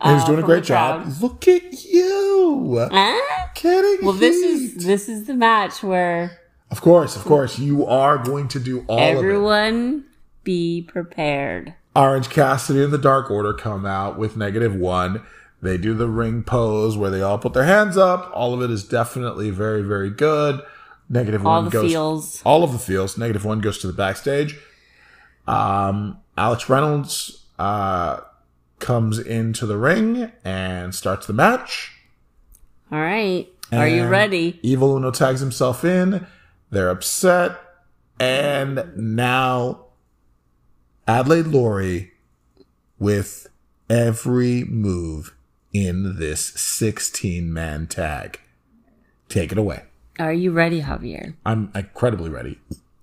A: And he was
B: uh,
A: doing a great job. Look at you,
B: Ah.
A: getting
B: Well, this is this is the match where
A: of course, of course, you are going to do all of it.
B: everyone be prepared.
A: Orange Cassidy and the Dark Order come out with negative one. They do the ring pose where they all put their hands up. All of it is definitely very, very good. Negative
B: All
A: one
B: the
A: goes
B: feels.
A: all of the feels. Negative one goes to the backstage. Um, Alex Reynolds uh, comes into the ring and starts the match.
B: All right. Are you ready?
A: Evil Uno tags himself in. They're upset. And now Adelaide Lory with every move in this 16 man tag. Take it away.
B: Are you ready, Javier?
A: I'm incredibly ready.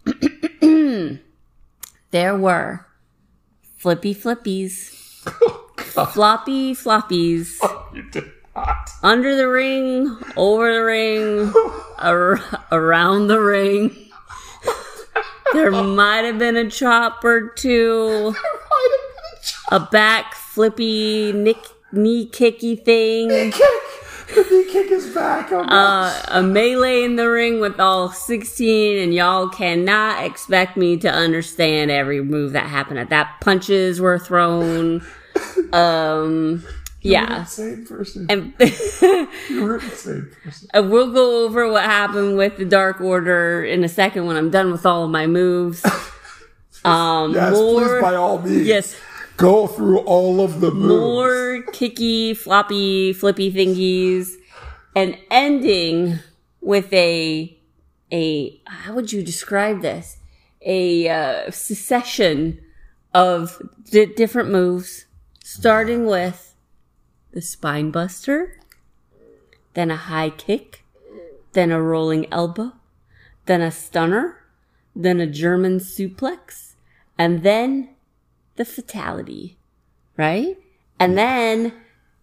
A: <clears throat>
B: There were flippy flippies, <laughs> oh, floppy floppies, <laughs> oh,
A: You did not.
B: under the ring, over the ring, <laughs> ar- around the ring. There might have been a chop or two, a back flippy nick, knee kicky thing,
A: He kick Knee kick his back.
B: Uh, a melee in the ring with all 16, and y'all cannot expect me to understand every move that happened at that. Punches were thrown. <laughs> Um, Yeah.
A: Insane person.
B: And <laughs>
A: You're an insane person.
B: Uh, we'll go over what happened with the Dark Order in a second when I'm done with all of my moves. <laughs> Um,
A: Yes,
B: more,
A: please, by all means.
B: yes,
A: Go through all of the moves.
B: more kicky, floppy, flippy thingies, and ending with a a how would you describe this? A uh, succession of di different moves, starting with the spine buster, then a high kick, then a rolling elbow, then a stunner, then a German suplex, and then the fatality, right? And then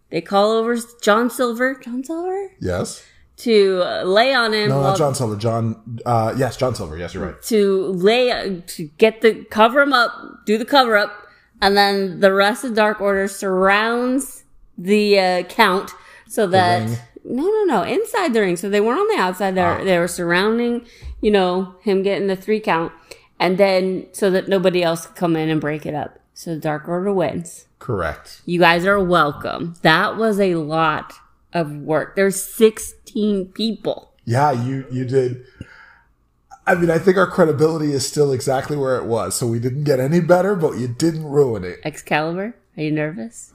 B: they call over John Silver, John Silver,
A: Yes.
B: to uh, lay on him.
A: No, not John Silver. John. Uh, yes, John Silver. Yes, you're right.
B: to lay to get the cover him up, do the cover up, and then the rest of Dark Order surrounds the uh, count so that no, no, no, inside the ring. So they weren't on the outside. They were,
A: Ah.
B: they were surrounding, you know, him getting the three count, and then so that nobody else could come in and break it up. So the Dark Order wins.
A: Correct.
B: You guys are welcome. That was a lot of work. There's 16 people.
A: Yeah, you you did. I mean, I think our credibility is still exactly where it was. So we didn't get any better, but you didn't ruin it.
B: Excalibur, are you nervous?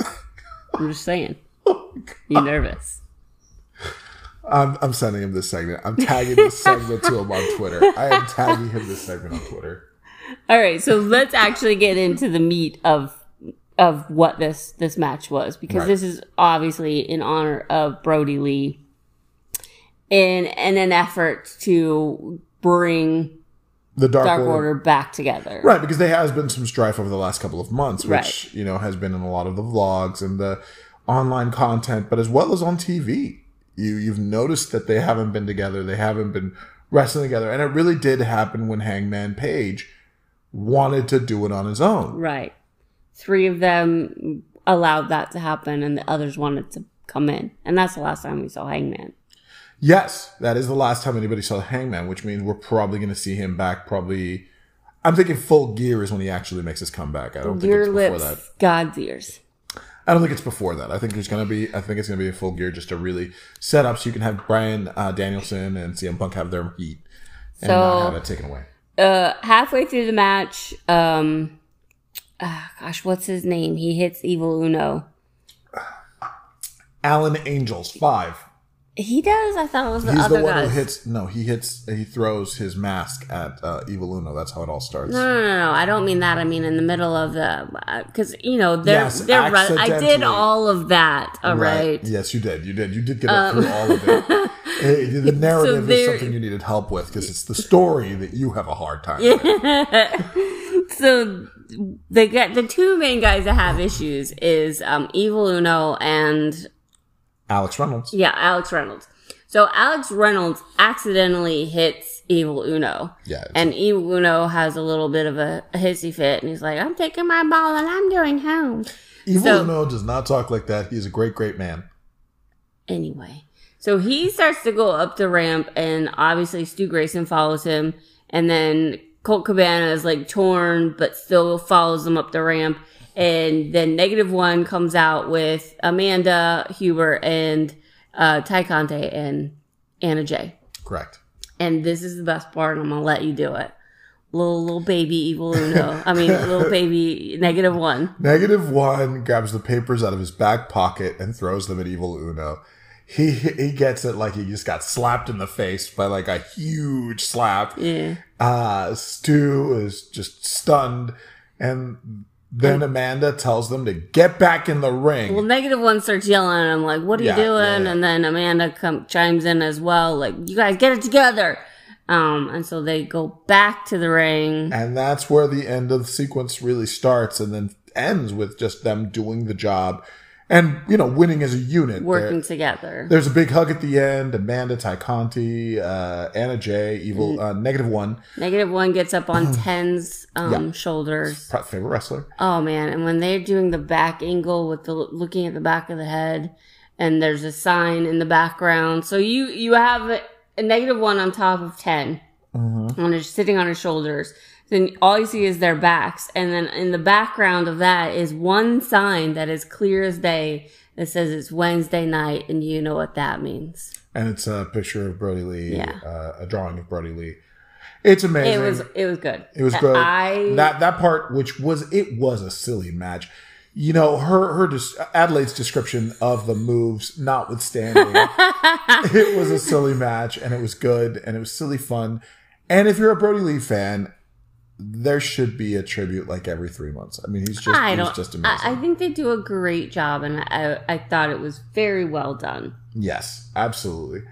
B: I'm just saying. <laughs> Oh you nervous?
A: I'm, I'm sending him this segment. I'm tagging this segment to him on Twitter. I am tagging him this segment on Twitter.
B: All right, so let's actually get into the meat of of what this this match was because
A: Right.
B: this is obviously in honor of Brodie Lee in in an effort to bring
A: The Dark,
B: Dark
A: Order.
B: Order back together.
A: Right, because there has been some strife over the last couple of months, which,
B: Right.
A: you know, has been in a lot of the vlogs and the online content, but as well as on TV. You you've noticed that they haven't been together, they haven't been wrestling together, and it really did happen when Hangman Page wanted to do it on his own.
B: Right. Three of them allowed that to happen and the others wanted to come in. And that's the last time we saw Hangman.
A: Yes, that is the last time anybody saw Hangman, which means we're probably going to see him back. Probably, I'm thinking full gear is when he actually makes his comeback. I don't think
B: Your
A: it's before
B: lips,
A: that.
B: God's ears.
A: I don't think it's before that. I think there's going to be. I think it's going to be a full gear just to really set up so you can have Bryan uh, Danielson and CM Punk have their heat and not have it taken away.
B: Uh halfway through the match um ah, gosh what's his name he hits evil uno
A: Alan Angels five.
B: he does i thought it was the
A: He's
B: other
A: the one
B: guys
A: who hits. No, he hits. He throws his mask at uh, Evil Uno. That's how it all starts.
B: no, no, no, no. I don't mean that. I mean in the middle of the, because you know they're
A: Yes,
B: they're. Run- I did all of that. All right.
A: Yes, you did. You did. You did get it through all of it. <laughs> The <laughs> narrative is
B: Um,
A: something you needed help with because it's the story that you have a hard time with. <laughs>
B: So the the two main guys that have issues is um Evil Uno and
A: Alex Reynolds.
B: yeah Alex Reynolds. So Alex Reynolds accidentally hits Evil Uno.
A: Yeah.
B: And Evil Uno has a little bit of a, a hissy fit, and he's like, "I'm taking my ball and I'm going home."
A: Evil
B: so-
A: Uno does not talk like that. He's a great, great man.
B: Anyway, so he starts to go up the ramp, and obviously Stu Grayson follows him, and then Colt Cabana is like torn, but still follows him up the ramp, and then Negative One comes out with Amanda Huber and uh, Tay Conti and Anna Jay,
A: Correct.
B: and this is the best part. and I'm gonna let you do it. Little little baby Evil Uno, I mean little baby Negative One.
A: Negative one grabs the papers out of his back pocket and throws them at Evil Uno. He he gets it like he just got slapped in the face by like a huge slap.
B: Yeah.
A: Uh, Stu is just stunned, and then Amanda tells them to get back in the ring.
B: Well, negative one starts yelling I'm like, "What are
A: Yeah,
B: you doing?"
A: yeah, yeah.
B: And then Amanda come, chimes in as well, like, "You guys get it together." Um, and so they go back to the ring.
A: And that's where the end of the sequence really starts and then ends with just them doing the job and, you know, winning as a unit.
B: Working together.
A: there's a big hug at the end. Amanda, Tay Conti, uh, Anna Jay, Evil, uh, Negative One,
B: Negative one gets up on <clears throat> Ten's um,
A: Yeah.
B: shoulders.
A: favorite wrestler.
B: Oh man! And when they're doing the back angle with the looking at the back of the head, and there's a sign in the background, so you you have a, a negative one on top of 10
A: Mm-hmm.
B: and they're sitting on his shoulders. Then all you see is their backs, and then in the background of that is one sign that is clear as day that says it's Wednesday night, and you know what that means.
A: And it's a picture of Brodie Lee,
B: Yeah.
A: uh, a drawing of Brodie Lee. It's amazing.
B: It was it was good.
A: It was good.
B: I
A: that that part, which was it was a silly match. You know her her Adelaide's description of the moves, notwithstanding, <laughs> it was a silly match and it was good and it was silly fun. And if you're a Brodie Lee fan, there should be a tribute like every three months. I mean, he's just
B: I
A: he's just amazing.
B: I, I think they do a great job, and I I thought it was very well done.
A: Yes, absolutely.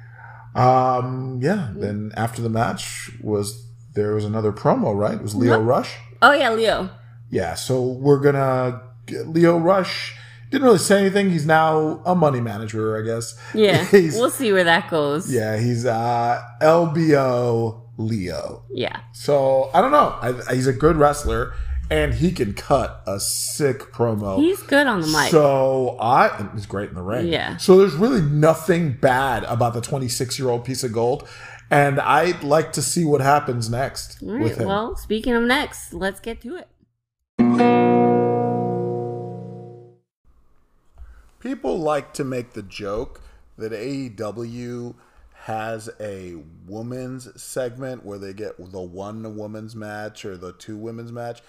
A: Um, yeah. Then after the match was there was another promo, right? It was Lio Rush.
B: Oh yeah, Lio.
A: Yeah. So we're gonna get Lio Rush didn't really say anything. He's now a money manager, I guess.
B: Yeah, <laughs> we'll see where that goes.
A: yeah. He's uh LBO Lio.
B: Yeah.
A: So I don't know. I, he's a good wrestler, and he can cut a sick promo.
B: He's good on the mic.
A: So I and he's great in the ring.
B: Yeah.
A: So there's really nothing bad about the 26 year old piece of gold, and I'd like to see what happens next
B: All right.
A: with him.
B: Well, speaking of next, let's get to it.
A: People like to make the joke that AEW has a women's segment where they get the one women's match or the two women's match.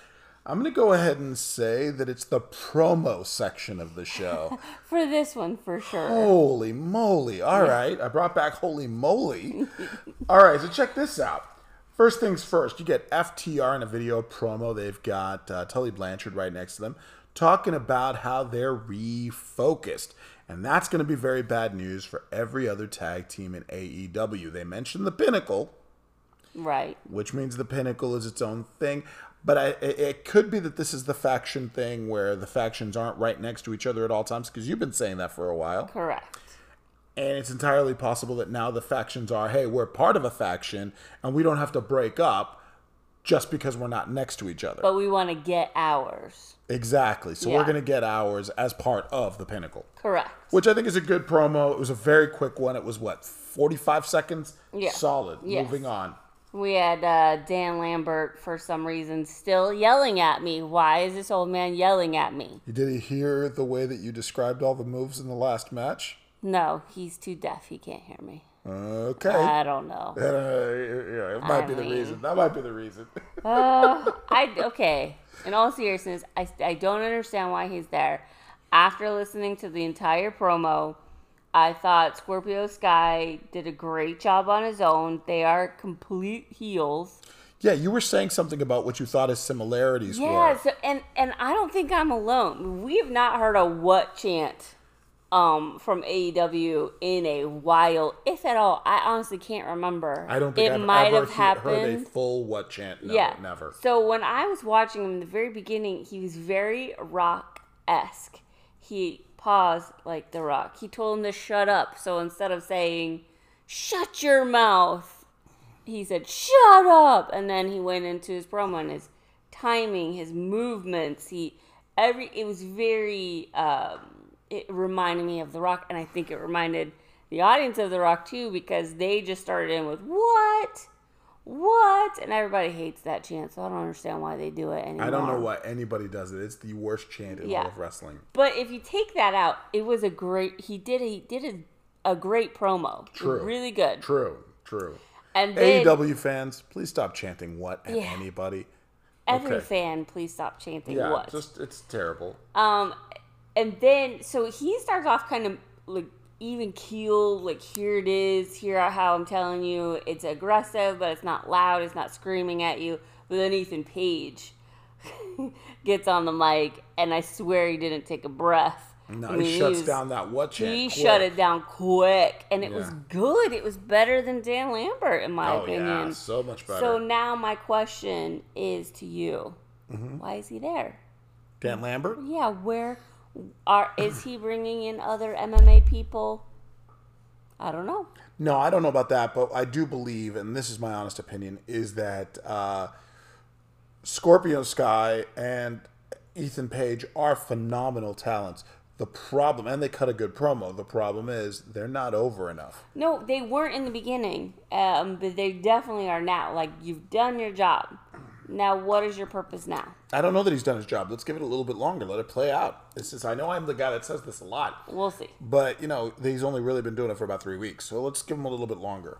A: I'm going to go ahead and say that it's the promo section of the show. <laughs>
B: For this one, for sure.
A: Holy moly. All right. I brought back holy moly. <laughs> All right. So check this out. First things first, you get FTR in a video promo. They've got uh, Tully Blanchard right next to them talking about how they're refocused. And that's going to be very bad news for every other tag team in AEW. They mentioned the pinnacle,
B: Right.
A: which means the pinnacle is its own thing. But I, it it could be that this is the faction thing where the factions aren't right next to each other at all times because you've been saying that for a while.
B: Correct.
A: And it's entirely possible that now the factions are, hey, we're part of a faction and we don't have to break up just because we're not next to each other.
B: But we want to get ours.
A: exactly. So
B: Yeah.
A: we're going to get ours as part of the pinnacle,
B: Correct.
A: which I think is a good promo. It was a very quick one. It was what, 45 seconds?
B: Yeah.
A: Solid.
B: Yes.
A: Moving on.
B: We had uh, Dan Lambert for some reason still yelling at me. Why is this old man yelling at me?
A: Did he hear the way that you described all the moves in the last match?
B: No, he's too deaf. He can't hear me.
A: Okay.
B: I don't know.
A: Uh, <laughs> yeah, it might
B: I
A: be the reason. That might be the reason. <laughs>
B: Uh, I okay. In all seriousness, I I don't understand why he's there. After listening to the entire promo, I thought Scorpio Sky did a great job on his own. They are complete heels.
A: yeah, you were saying something about what you thought his similarities
B: Yeah,
A: were.
B: so, and and I don't think I'm alone. We have not heard a what chant um from AEW in a while, if at all. I honestly can't remember.
A: I don't think
B: it
A: I've
B: might
A: ever
B: have happened.
A: heard a full what chant. No,
B: yeah,
A: never.
B: So when I was watching him in the very beginning, he was very rock esque. He paused like the rock. He told him to shut up. So instead of saying "shut your mouth," he said "shut up," and then he went into his promo and his timing, his movements. He every it was very. Um, it reminded me of the rock, and I think it reminded the audience of the rock too because they just started in with what what? And everybody hates that chant, so I don't understand why they do it anymore.
A: I don't know why anybody does it. It's the worst chant in
B: Yeah.
A: all of wrestling.
B: But if you take that out, it was a great. He did. He did a, a great promo.
A: True.
B: Really good.
A: True, true.
B: And then
A: AEW fans, please stop chanting what at
B: Yeah.
A: anybody.
B: every
A: okay.
B: fan, please stop chanting
A: Yeah,
B: what.
A: just it's terrible.
B: Um, and then so he starts off kind of like even keel, like here it is, here how I'm telling you, it's aggressive, but it's not loud, it's not screaming at you. But then Ethan Page <laughs> gets on the mic, and I swear he didn't take a breath.
A: No,
B: I mean,
A: he shuts
B: was-
A: down that what chant.
B: He
A: quick.
B: shut it down quick, and it was good. It was better than Dan Lambert, in my
A: Oh
B: opinion.
A: yeah, so much better.
B: So now my question is to you:
A: Mm-hmm.
B: Why is he there?
A: Dan Lambert.
B: Yeah, where are is he bringing in other MMA people? I don't know.
A: No, I don't know about that, but I do believe, and this is my honest opinion, is that uh, Scorpio Sky and Ethan Page are phenomenal talents. The problem, and they cut a good promo. The problem is they're not over enough.
B: No, they weren't in the beginning, um, but they definitely are now. Like you've done your job. Now, what is your purpose now?
A: I don't know that he's done his job. Let's give it a little bit longer. Let it play out. This is. I know I'm the guy that says this a lot,
B: We'll see.
A: but you know he's only really been doing it for about three weeks. So let's give him a little bit longer.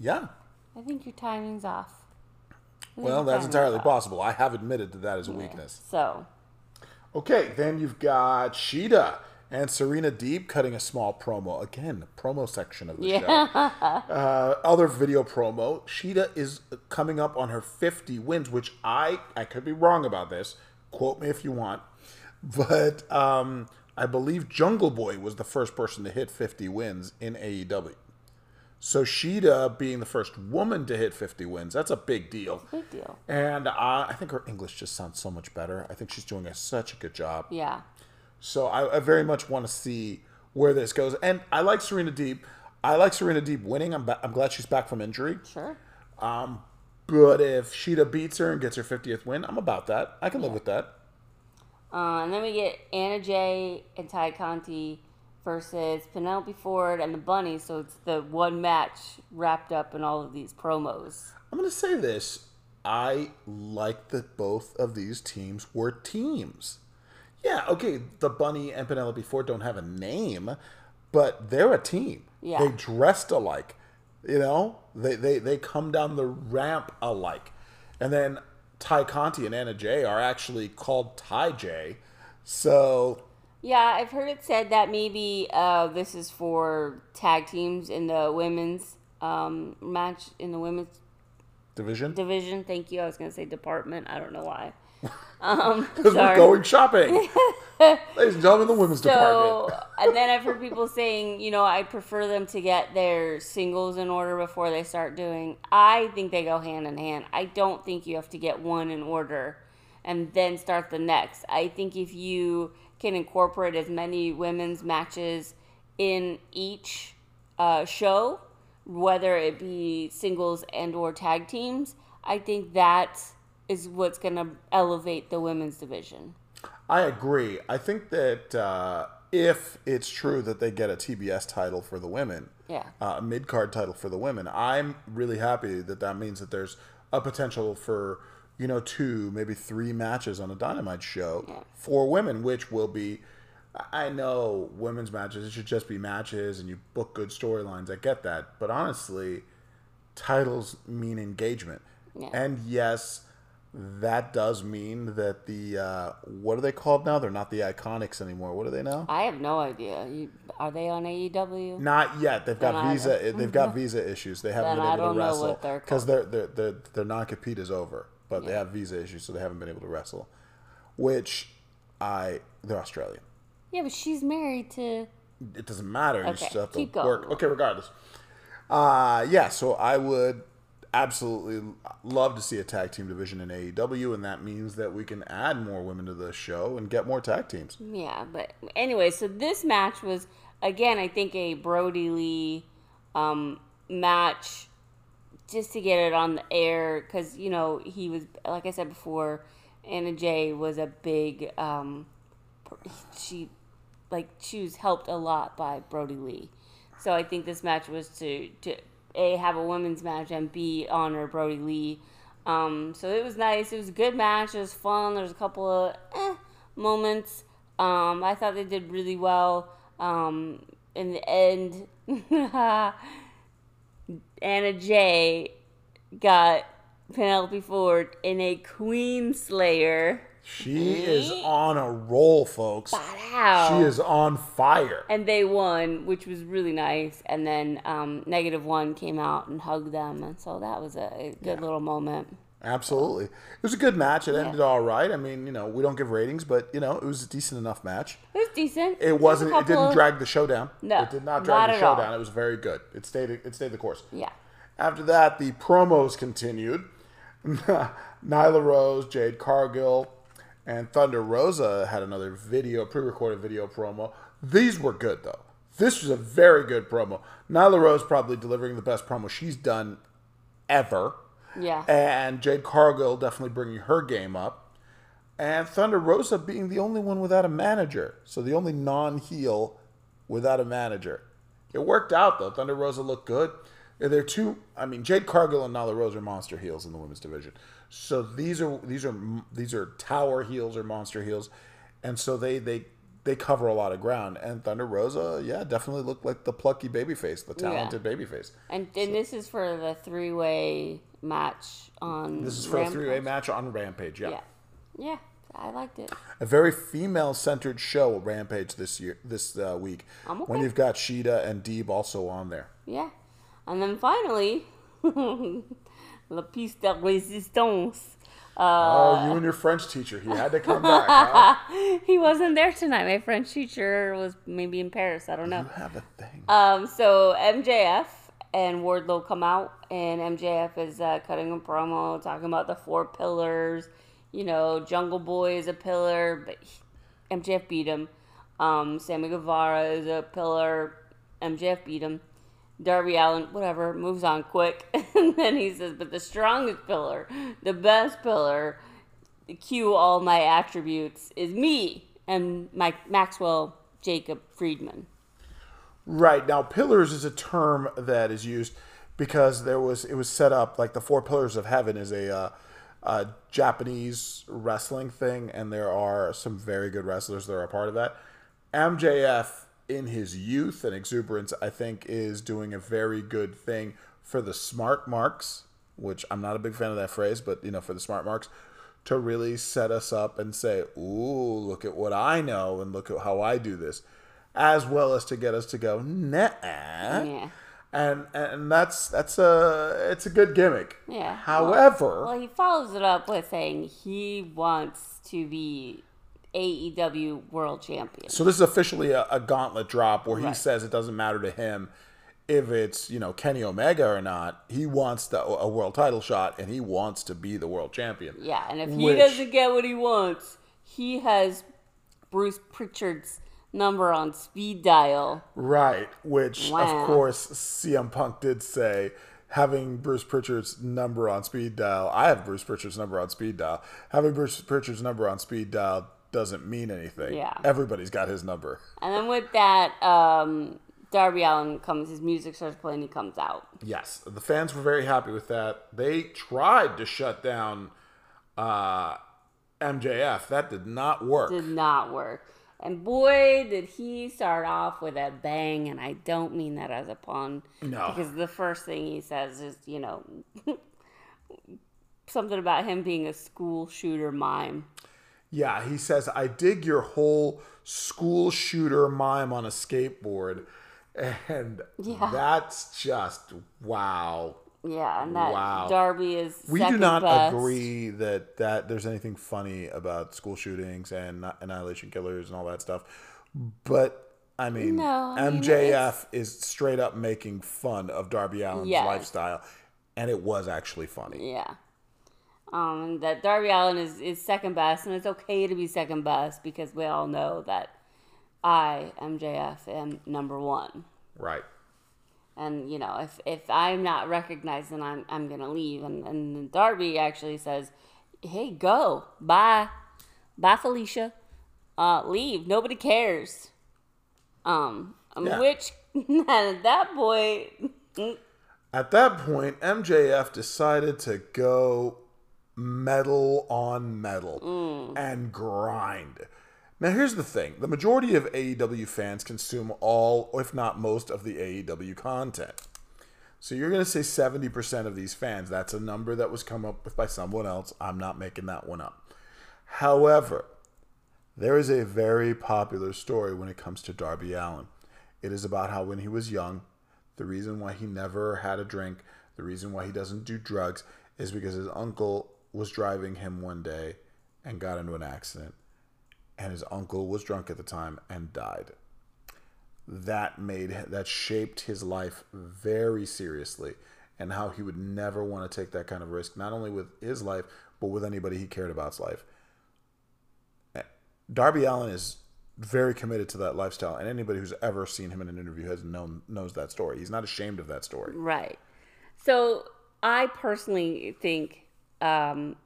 A: Yeah.
B: I think your timing's off.
A: Well, that's entirely
B: off.
A: possible. I have admitted that that is a weakness.
B: So,
A: Okay, then you've got Shida and Serena Deeb cutting a small promo. Again, promo section of the show. <laughs> Uh, other video promo. Shida is coming up on her 50 wins, which I I could be wrong about this. Quote me if you want, but um, I believe Jungle Boy was the first person to hit 50 wins in AEW. So Shida being the first woman to hit 50 wins, that's a big deal.
B: Big deal.
A: And uh, I think her English just sounds so much better. I think she's doing a, such a good job.
B: Yeah.
A: So I, I very much want to see where this goes. And I like Serena Deeb. I like Serena Deeb winning. I'm, ba- I'm glad she's back from injury.
B: Sure.
A: But if Shida beats her and gets her 50th win, I'm about that. I can live with that.
B: Uh, and then we get Anna Jay and Tay Conti versus Penelope Ford and the Bunny. So it's the one match wrapped up in all of these promos.
A: I'm going to say this. I like that both of these teams were teams. Yeah, okay, the Bunny and Penelope Ford don't have a name, but they're a team.
B: Yeah.
A: They dressed alike. You know, they, they, they come down the ramp alike. And then Tay Conti and Anna Jay are actually called TayJay. So,
B: Yeah, I've heard it said that maybe uh, this is for tag teams in the women's um, match in the women's
A: division.
B: division. Thank you. I was going to say department. I don't know why. <laughs> Um, <laughs>
A: Because we're
B: sorry.
A: going shopping. <laughs> Ladies and gentlemen, the women's
B: So,
A: department.
B: and then I've heard people saying, you know, I prefer them to get their singles in order before they start doing. I think they go hand in hand. I don't think you have to get one in order and then start the next. I think if you can incorporate as many women's matches in each uh, show, whether it be singles and or tag teams, I think that is what's going to elevate the women's division.
A: I agree. I think that uh, if it's true that they get a TBS title for the women,
B: Yeah.
A: uh, a mid card title for the women, I'm really happy that that means that there's a potential for you know two, maybe three matches on a Dynamite show
B: Yeah.
A: for women, which will be. I know women's matches; it should just be matches, and you book good storylines. I get that, but honestly, titles mean engagement,
B: Yeah.
A: and yes, that does mean that the uh, what are they called now? They're not the Iconics anymore. What are they now?
B: I have no idea. You, are they on AEW?
A: Not yet. They've got
B: I
A: visa. They've got <laughs> visa issues. They haven't
B: Then
A: been able to wrestle because their their their their non compete is over, but they have visa issues, so they haven't been able to wrestle. Which I they're Australian.
B: Yeah, but she's married to.
A: It doesn't matter. You
B: Okay,
A: still have to
B: keep going.
A: work. Okay, regardless. Uh yeah. So I would absolutely love to see a tag team division in AEW, and that means that we can add more women to the show and get more tag teams.
B: Yeah, but anyway, so this match was again, I think a Brodie Lee um, match just to get it on the air because you know he was like I said before, Anna Jay was a big um, she like she was helped a lot by Brodie Lee, so I think this match was to to a have a women's match and b honor Brodie Lee. Um, so it was nice. It was a good match. It was fun. There's a couple of eh, moments. Um, I thought they did really well. Um, in the end, <laughs> Anna Jay got Penelope Ford in a Queen Slayer.
A: She is on a roll, folks.
B: Wow.
A: She is on fire.
B: and they won, which was really nice. And then um, Negative One came out and hugged them, and so that was a, a good little moment.
A: Absolutely. It was a good match. It ended all right. I mean, you know, we don't give ratings, but, you know, it was a decent enough match.
B: It was decent.
A: It wasn't, it
B: was a couple
A: didn't drag the show down.
B: No,
A: It did not drag
B: not
A: the show
B: all.
A: down. It was very good. It stayed, it stayed the course.
B: Yeah.
A: After that, the promos continued. <laughs> Nyla Rose, Jade Cargill, and Thunder Rosa had another video, pre-recorded video promo. These were good though. This was a very good promo. Nyla Rose probably delivering the best promo she's done ever.
B: Yeah.
A: And Jade Cargill definitely bringing her game up. And Thunder Rosa being the only one without a manager. So the only non heel without a manager. It worked out though. Thunder Rosa looked good. They're two. I mean, Jade Cargill and Nyla Rose are monster heels in the women's division. So these are these are these are tower heels or monster heels, and so they they they cover a lot of ground. And Thunder Rosa, yeah, definitely looked like the plucky babyface, the talented babyface.
B: And and this is for the three way match on.
A: This is for a three way match on Rampage. Yeah.
B: Yeah, yeah, I liked it.
A: a very female centered show Rampage this year this uh, week.
B: I'm
A: When you've got Shida and Deeb also on there.
B: Yeah, and then finally, <laughs> La Piece de Resistance.
A: oh, you and your French teacher, he had to come <laughs> back. Huh?
B: He wasn't there tonight. My French teacher was maybe in Paris. I don't know.
A: You have a thing.
B: Um, so MJF and Wardlow come out, and MJF is uh, cutting a promo talking about the four pillars. You know, Jungle Boy is a pillar, but he, MJF beat him. Um, Sammy Guevara is a pillar. MJF beat him. Darby Allin, whatever, moves on quick. <laughs> and then he says, but the strongest pillar, the best pillar, cue all my attributes, is me and Mike Maxwell Jacob Friedman.
A: Right now, pillars is a term that is used because there was it was set up like the four pillars of heaven is a, uh, a Japanese wrestling thing, and there are some very good wrestlers that are a part of that. MJF in his youth and exuberance, I think, is doing a very good thing for the smart marks, which I'm not a big fan of that phrase, but you know, for the smart marks, to really set us up and say, "Ooh, look at what I know and look at how I do this," as well as to get us to go, "Nah."
B: Yeah.
A: And and that's that's a it's a good gimmick.
B: Yeah.
A: However,
B: Well, he follows it up with saying he wants to be AEW World Champion.
A: So this is officially a, a gauntlet drop where he
B: Right.
A: says it doesn't matter to him if it's you know Kenny Omega or not. He wants the, a world title shot and he wants to be the world champion.
B: Yeah, and if he
A: Which-
B: doesn't get what he wants, he has Bruce Pritchard's number on speed dial.
A: Right. Which
B: Wow.
A: of course CM Punk did say. Having Bruce Pritchard's number on speed dial, I have Bruce Pritchard's number on speed dial. Having Bruce Pritchard's number on speed dial doesn't mean anything.
B: Yeah.
A: Everybody's got his number.
B: And then with that, um, Darby Allin comes, his music starts playing, he comes out.
A: Yes, the fans were very happy with that. They tried to shut down uh, MJF. That did not work.
B: Did not work. And boy, did he start off with a bang, and I don't mean that as a pun.
A: No.
B: Because the first thing he says is, you know, <laughs> something about him being a school shooter mime.
A: Yeah, he says, I dig your whole school shooter mime on a skateboard. And
B: Yeah.
A: that's just wow.
B: Yeah, and that
A: Wow.
B: Darby is.
A: We do not
B: best.
A: agree that, that there's anything funny about school shootings and annihilation killers and all that stuff. But I mean,
B: No, I mean,
A: MJF is straight up making fun of Darby
B: Allin's
A: lifestyle, and it was actually funny.
B: Yeah. Um, that Darby Allin is, is second best, and it's okay to be second best because we all know that I, MJF, am number one.
A: Right.
B: And you know, if if I'm not recognized, then I'm I'm gonna leave. And and Darby actually says, "Hey, go, bye, bye, Felicia, uh, leave. Nobody cares." Um, um,
A: Yeah.
B: which <laughs> at that point, <laughs>
A: At that point, MJF decided to go metal on metal mm. and grind. Now, here's the thing the majority of AEW fans consume all, if not most, of the AEW content. So you're going to say 70% of these fans. That's a number that was come up with by someone else. I'm not making that one up. However, there is a very popular story when it comes to Darby Allin. It is about how when he was young, the reason why he never had a drink, the reason why he doesn't do drugs, is because his uncle was driving him one day and got into an accident. And his uncle was drunk at the time and died. That made that shaped his life very seriously and how he would never want to take that kind of risk, not only with his life, but with anybody he cared about's life. Darby Allin is very committed to that lifestyle, and anybody who's ever seen him in an interview has known knows that story. He's not ashamed of that story.
B: right. So I personally think um,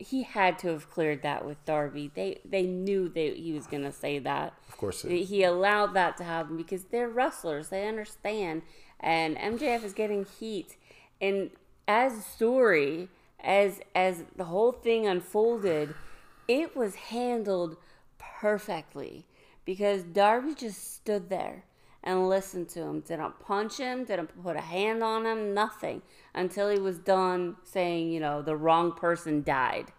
B: he had to have cleared that with Darby. They they knew that he was gonna say that.
A: Of course,
B: he allowed that to happen because they're wrestlers. They understand. and MJF is getting heat. And as story, as as the whole thing unfolded, it was handled perfectly because Darby just stood there and listened to him. Didn't punch him, didn't put a hand on him, nothing until he was done saying, you know, the wrong person died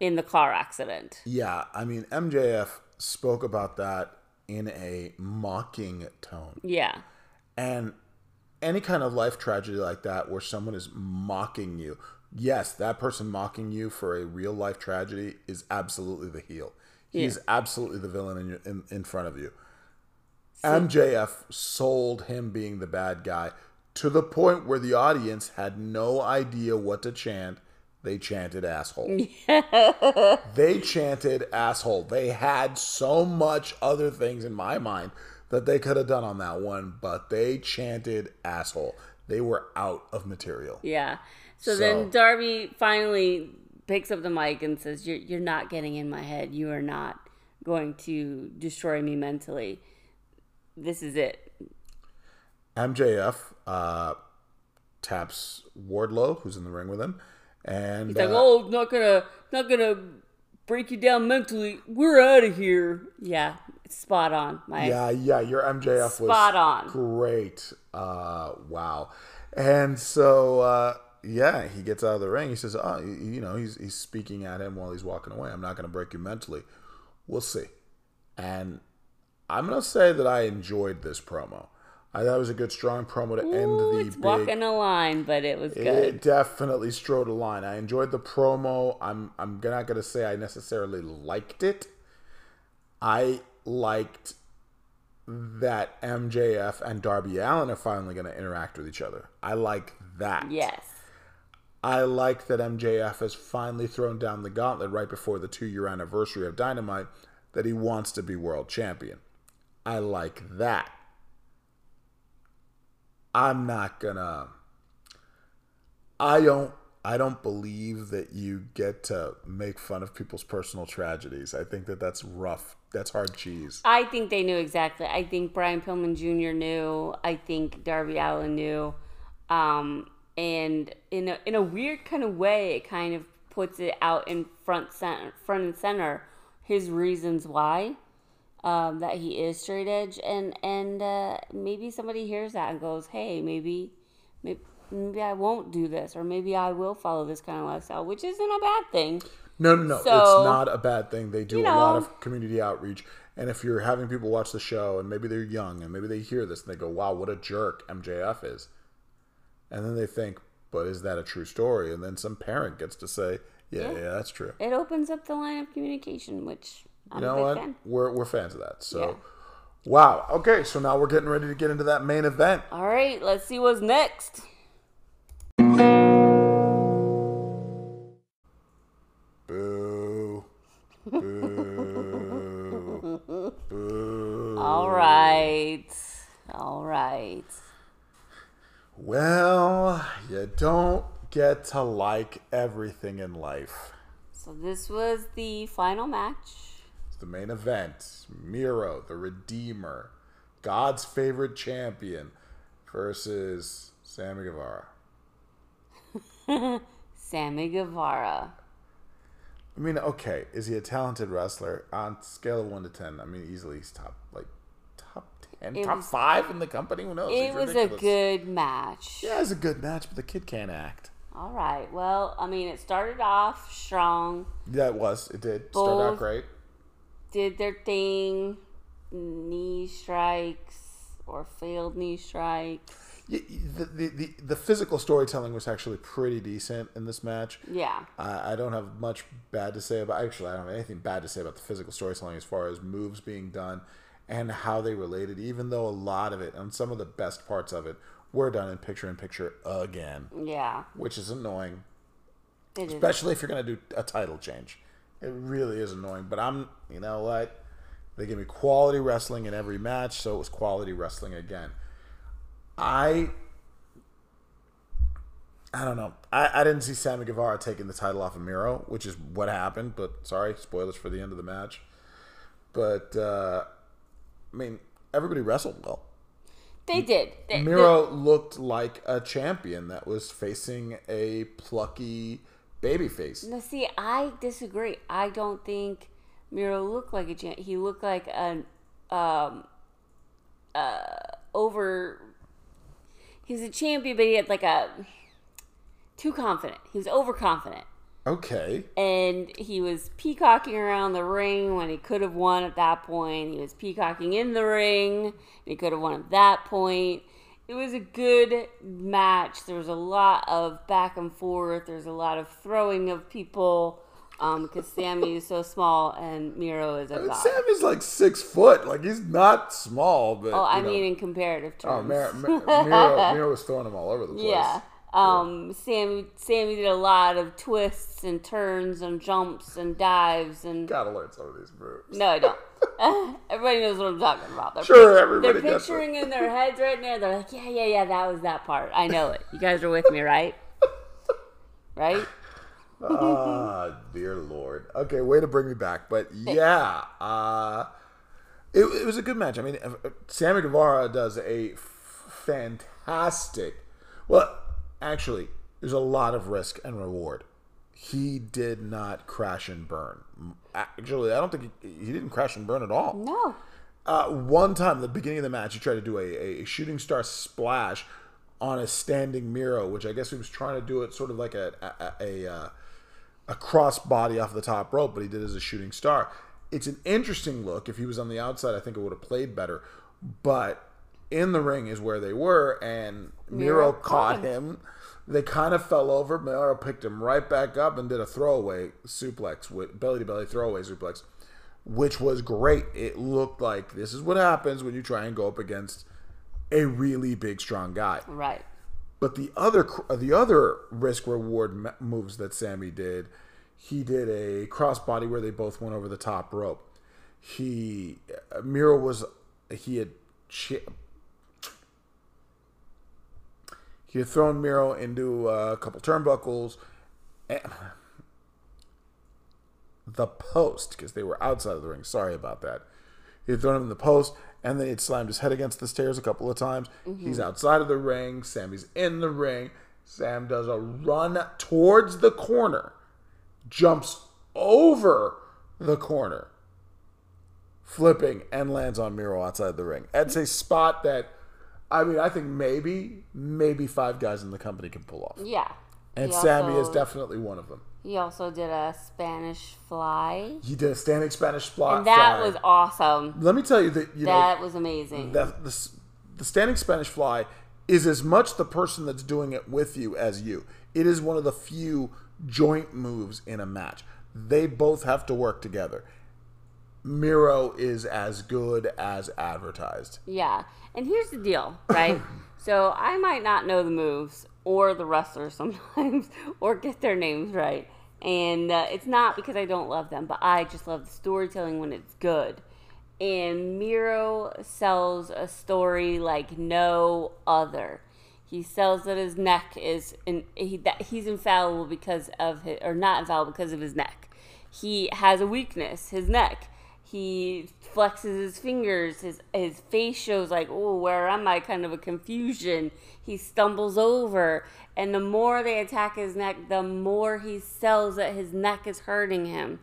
B: in the car accident.
A: Yeah, I mean MJF spoke about that in a mocking tone.
B: Yeah.
A: And any kind of life tragedy like that where someone is mocking you, yes, that person mocking you for a real life tragedy is absolutely the heel. He's
B: Yeah.
A: absolutely the villain in, your, in in front of you. MJF sold him being the bad guy to the point where the audience had no idea what to chant. They chanted asshole. <laughs> they chanted asshole. They had so much other things in my mind that they could have done on that one, but they chanted asshole. They were out of material.
B: Yeah. So,
A: So-
B: then Darby finally picks up the mic and says, "You're you're not getting in my head. You are not going to destroy me mentally. This is it."
A: MJF uh, taps Wardlow, who's in the ring with him, and
B: He's like,
A: uh,
B: "Oh, not gonna not gonna break you down mentally. We're out of here." Yeah, spot on. My
A: Yeah, yeah, your MJF was
B: Spot on.
A: Great. Uh, wow. And so, uh, yeah, he gets out of the ring. He says, "Oh, you, you know, he's he's speaking at him while he's walking away. I'm not going to break you mentally. We'll see." And I'm going to say that I enjoyed this promo. I thought it was a good, strong promo to
B: Ooh,
A: end
B: it's
A: the big.
B: walking a line, but it was good.
A: It definitely strode a line. I enjoyed the promo. I'm I'm not gonna say I necessarily liked it. I liked that MJF and Darby Allin are finally gonna interact with each other. I like that.
B: yes.
A: I like that MJF has finally thrown down the gauntlet right before the two year anniversary of Dynamite that he wants to be world champion. I like that. I'm not gonna I don't I don't believe that you get to make fun of people's personal tragedies. I think that that's rough. That's hard cheese.
B: I think they knew exactly. I think Brian Pillman Jr. knew. I think Darby Allin knew. Um, and in a, in a weird kind of way, it kind of puts it out in front center, front and center, his reasons why um, that he is straight edge, and and uh, maybe somebody hears that and goes, hey, maybe, maybe. Maybe I won't do this, or maybe I will follow this kind of lifestyle, which isn't a bad thing.
A: No, no, no. it's not a bad thing. They do
B: you
A: a lot of community outreach. And if you're having people watch the show and maybe they're young and maybe they hear this and they go, wow, what a jerk MJF is. And then they think, but is that a true story? And then some parent gets to say, yeah, yeah,
B: Yeah.
A: that's true.
B: It opens up the line of communication, which I'm
A: You know what?
B: fan.
A: We're, we're fans of that. So,
B: Yeah.
A: wow. Okay, so now we're getting ready to get into that main event.
B: All right, let's see what's next.
A: Boo. Boo. <laughs> Boo.
B: All right. All right.
A: Well, you don't get to like everything in life.
B: So this was the final match.
A: The main event. Miro, the Redeemer, God's favorite champion, versus Sammy Guevara. <laughs>
B: Sammy Guevara.
A: I mean, okay, is he a talented wrestler? On scale of one to ten, I mean, easily he's top like top ten,
B: It
A: top
B: was-
A: five in the company. Who knows?
B: It
A: He's
B: was a good match.
A: Yeah, it's a good match, but the kid can't act.
B: All right. Well, I mean, it started off strong,
A: Yeah, it was. It did start out great.
B: Did their thing, knee strikes or failed knee strikes.
A: The, the, the, the physical storytelling was actually pretty decent in this match.
B: Yeah.
A: I, I don't have much bad to say about. Actually, I don't have anything bad to say about the physical storytelling as far as moves being done and how they related. Even though a lot of it and some of the best parts of it were done in picture in picture again,
B: Yeah.
A: which is annoying,
B: It is.
A: especially if you're gonna do a title change. It really is annoying. But I'm, you know what? They gave me quality wrestling in every match, so it was quality wrestling again. I I don't know. I, I didn't see Sammy Guevara taking the title off of Miro, which is what happened, but sorry, spoilers for the end of the match. But uh I mean, everybody wrestled well.
B: They did. They-
A: Miro looked like a champion that was facing a plucky babyface.
B: No, see, I disagree. I don't think Miro looked like a champ. He looked like an um, uh, over. He was a champion, but he had like a too confident. He was overconfident,
A: Okay.
B: and he was peacocking around the ring when he could have won at that point. He was peacocking in the ring, and he could have won at that point. It was a good match. There was a lot of back and forth. There's a lot of throwing of people because Sammy is so small and Miro is a god.
A: Sam is like six foot. Like he's not small, but
B: Oh, I
A: know.
B: mean in comparative terms.
A: oh, <laughs> Miro, Miro, Miro was throwing him all over the place.
B: Yeah. Um, Sammy Sammy did a lot of twists and turns and jumps and dives and
A: Gotta learn some of these moves.
B: no, I don't. <laughs> Everybody knows what I'm talking about. They're,
A: Sure,
B: they're picturing in their heads right now. They're like, yeah, yeah, yeah, that was that part. I know it. You guys are with me, right? <laughs> Right?
A: Ah, dear lord. Okay, way to bring me back. But yeah, uh, it, it was a good match. I mean, uh, Sammy Guevara does a fantastic. Well, actually, there's a lot of risk and reward. He did not crash and burn. Actually, I don't think he, he didn't crash and burn at all.
B: No.
A: Uh, one time, the beginning of the match, he tried to do a, a shooting star splash on a standing Miro, which I guess he was trying to do it sort of like a a, a, uh, a cross body off the top rope, but he did it as a shooting star. It's an interesting look. If he was on the outside, I think it would have played better. But in the ring is where they were, and Miro,
B: Miro
A: caught
B: caught him.
A: him. They kind of fell over. Miro picked him right back up and did a throwaway suplex with belly to belly throwaway suplex which was great. It looked like this is what happens when you try and go up against a really big, strong guy.
B: Right.
A: But the other the other risk reward moves that Sammy did, he did a crossbody where they both went over the top rope. He uh, Miro was he had had thrown Miro into uh, a couple turnbuckles. And, the post because they were outside of the ring. Sorry about that. He had thrown him in the post, and then he'd slammed his head against the stairs a couple of times. He's outside of the ring. Sammy's in the ring. Sam does a run towards the corner, jumps over the corner, flipping, and lands on Miro outside the ring. That's a spot that, I mean, I think maybe, maybe five guys in the company can pull off.
B: Yeah.
A: And
B: He
A: Sammy is definitely one of them.
B: He also did a Spanish fly.
A: He did a standing Spanish fly.
B: And that
A: fly.
B: was awesome.
A: Let me tell you that you
B: That was amazing.
A: that the, the standing Spanish fly is as much the person that's doing it with you as you. It is one of the few joint moves in a match. They both have to work together. Miro is as good as advertised.
B: Yeah. And here's the deal, right? <laughs> so I might not know the moves or the wrestlers <laughs> sometimes or get their names right. And uh, it's not because I don't love them, but I just love the storytelling when it's good. And Miro sells a story like no other. He sells that his neck is in, he, that he's infallible because of his, or not infallible because of his neck. He has a weakness, his neck. He flexes his fingers. His his face shows like, oh, where am I? Kind of a confusion. He stumbles over, and the more they attack his neck, the more he sells that his neck is hurting him,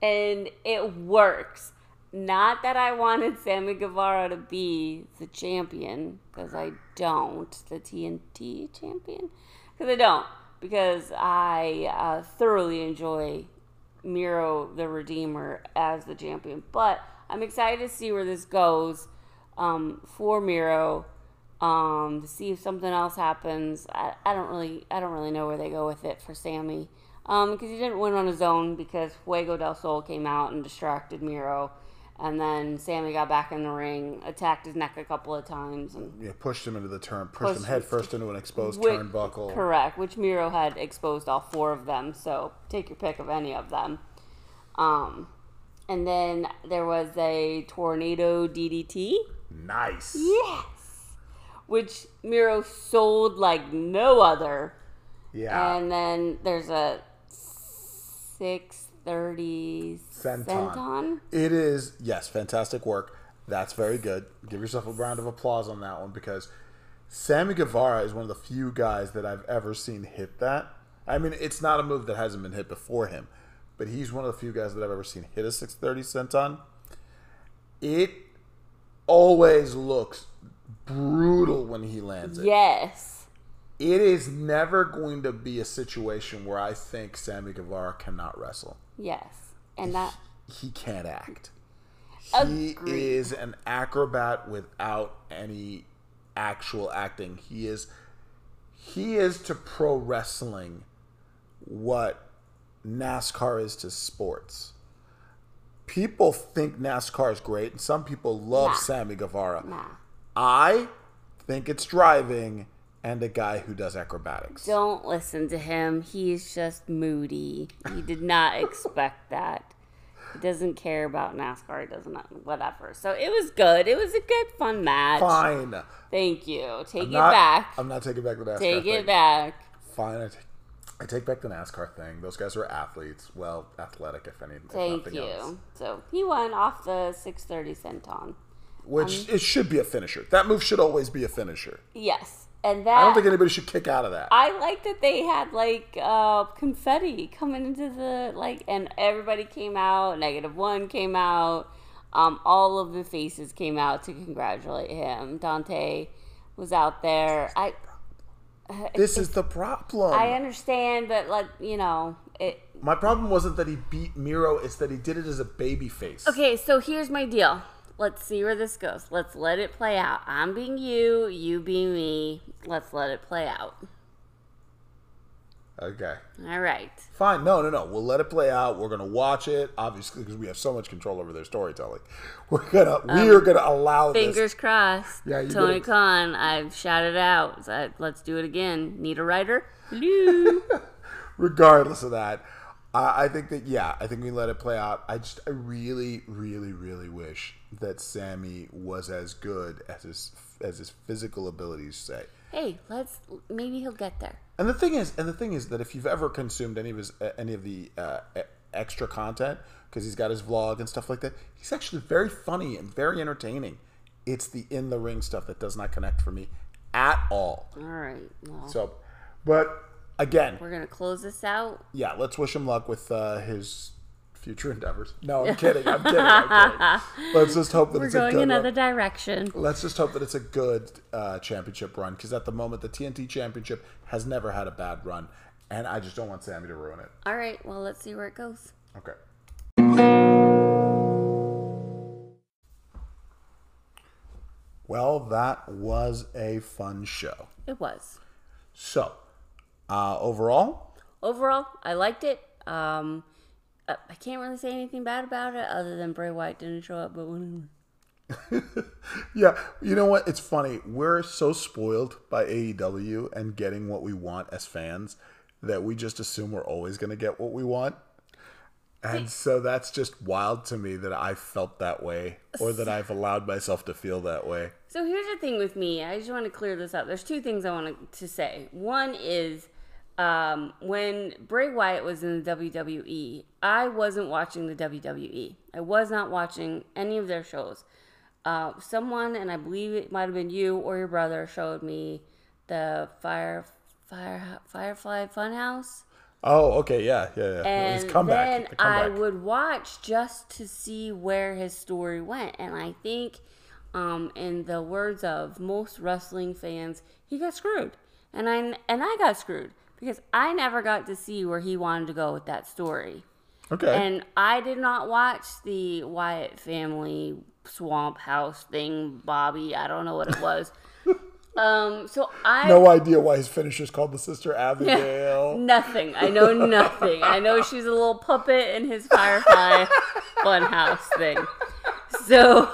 B: and it works. Not that I wanted Sammy Guevara to be the champion, because I don't. The TNT champion? Because I don't. Because I uh, thoroughly enjoy Miro the Redeemer as the champion. But I'm excited to see where this goes um, for Miro. Um, to see if something else happens. I, I don't really I don't really know where they go with it for Sammy. Um, because he didn't win on his own because Fuego del Sol came out and distracted Miro. And then Sammy got back in the ring, attacked his neck a couple of times, and
A: Yeah, pushed him into the turn, pushed him
B: Pushed-
A: head first into an exposed
B: Whi-
A: turnbuckle.
B: Correct, which Miro had exposed all four of them, so take your pick of any of them. Um, and then there was a tornado DDT.
A: Nice.
B: Yes! Which Miro sold like no other.
A: Yeah.
B: And then there's a 630
A: Senton.
B: Senton.
A: It is yes, fantastic work. That's very good. Give yourself a round of applause on that one because Sammy Guevara is one of the few guys that I've ever seen hit that. I mean, it's not a move that hasn't been hit before him, but he's one of the few guys that I've ever seen hit a 630 senton. It always looks brutal when he lands it.
B: Yes.
A: It is never going to be a situation where I think Sammy Guevara cannot wrestle.
B: Yes. And that
A: He can't act.
B: Agreed.
A: He is an acrobat without any actual acting. He is he is to pro wrestling what NASCAR is to sports. People think NASCAR is great, and some people love
B: Nah.
A: Sammy Guevara.
B: nah.
A: I think it's driving and a guy who does acrobatics.
B: Don't listen to him. He's just moody. He did not <laughs> expect that. He doesn't care about NASCAR. He doesn't whatever. So it was good. It was a good fun match.
A: Fine.
B: Thank you. Take it
A: Not-
B: back.
A: I'm not taking back the NASCAR
B: Take
A: thing.
B: it back.
A: Fine. I take, I take back the NASCAR thing. Those guys were athletes. Well, athletic, if anything.
B: Thank
A: nothing
B: you.
A: Else.
B: So he won off the 630 senton.
A: Which
B: Um,
A: it should be a finisher. That move should always be a finisher.
B: Yes. And that
A: I don't think anybody should kick out of that.
B: I like that they had like uh, confetti coming into the like, and everybody came out. Negative one came out. Um, all of the faces came out to congratulate him. Dante was out there. I <sighs>
A: this is the problem.
B: I understand, but like you know, it.
A: My problem wasn't that he beat Miro; it's that he did it as a baby face.
B: Okay, so here's my deal. Let's see where this goes. Let's let it play out. I'm being you, you being me. Let's let it play out.
A: Okay.
B: All right.
A: Fine. No, no, no. We'll let it play out. We're gonna watch it, obviously, because we have so much control over their storytelling. <laughs> We're gonna we are gonna allow this.
B: Um, Fingers crossed.
A: Yeah, you
B: Tony. Khan, I've shouted out. So let's do it again. Need a writer? Hello. <laughs>
A: regardless of that, I, I think that yeah, I think we let it play out. I just I really, really, really wish that Sammy was as good as his as his physical abilities say.
B: hey, let's. Maybe he'll get there.
A: And the thing is, and the thing is that if you've ever consumed any of his uh, any of the uh, extra content, because he's got his vlog and stuff like that, he's actually very funny and very entertaining. It's the in the ring stuff that does not connect for me at all.
B: All right. Well,
A: So, but again,
B: we're gonna close this out.
A: yeah, let's wish him luck with uh, his future endeavors. No, I'm <laughs> kidding. I'm kidding. I'm kidding. Let's just hope that
B: We're
A: it's a
B: going
A: good
B: another
A: run.
B: direction.
A: Let's just hope that it's a good uh, championship run because at the moment the TNT championship has never had a bad run, and I just don't want Sammy to ruin it.
B: All right. Well, let's see where it goes.
A: Okay. Well, that was a fun show.
B: It was.
A: So, uh, overall,
B: Overall, I liked it. Um, uh, I can't really say anything bad about it other than Bray Wyatt didn't show up, but whatever. <laughs>
A: Yeah, you know what? It's funny. We're so spoiled by AEW and getting what we want as fans that we just assume we're always going to get what we want. And so that's just wild to me that I felt that way or that I've allowed myself to feel that way.
B: So here's the thing with me. I just want to clear this up. There's two things I want to say. One is um, when Bray Wyatt was in the WWE, I wasn't watching the WWE. I was not watching any of their shows. Uh, someone, and I believe it might have been you or your brother, showed me the Fire Fire Firefly Funhouse.
A: Oh, okay. Yeah, yeah, yeah.
B: And
A: His comeback.
B: then
A: the
B: I would watch just to see where his story went. And I think, um, in the words of most wrestling fans, he got screwed. And I and I got screwed because I never got to see where he wanted to go with that story.
A: Okay.
B: And I did not watch the Wyatt family swamp house thing, Bobby. I don't know what it was. <laughs> um, so I
A: no idea why his finisher's called the Sister Abigail. <laughs>
B: Nothing. I know nothing. I know she's a little puppet in his Firefly <laughs> Funhouse thing. So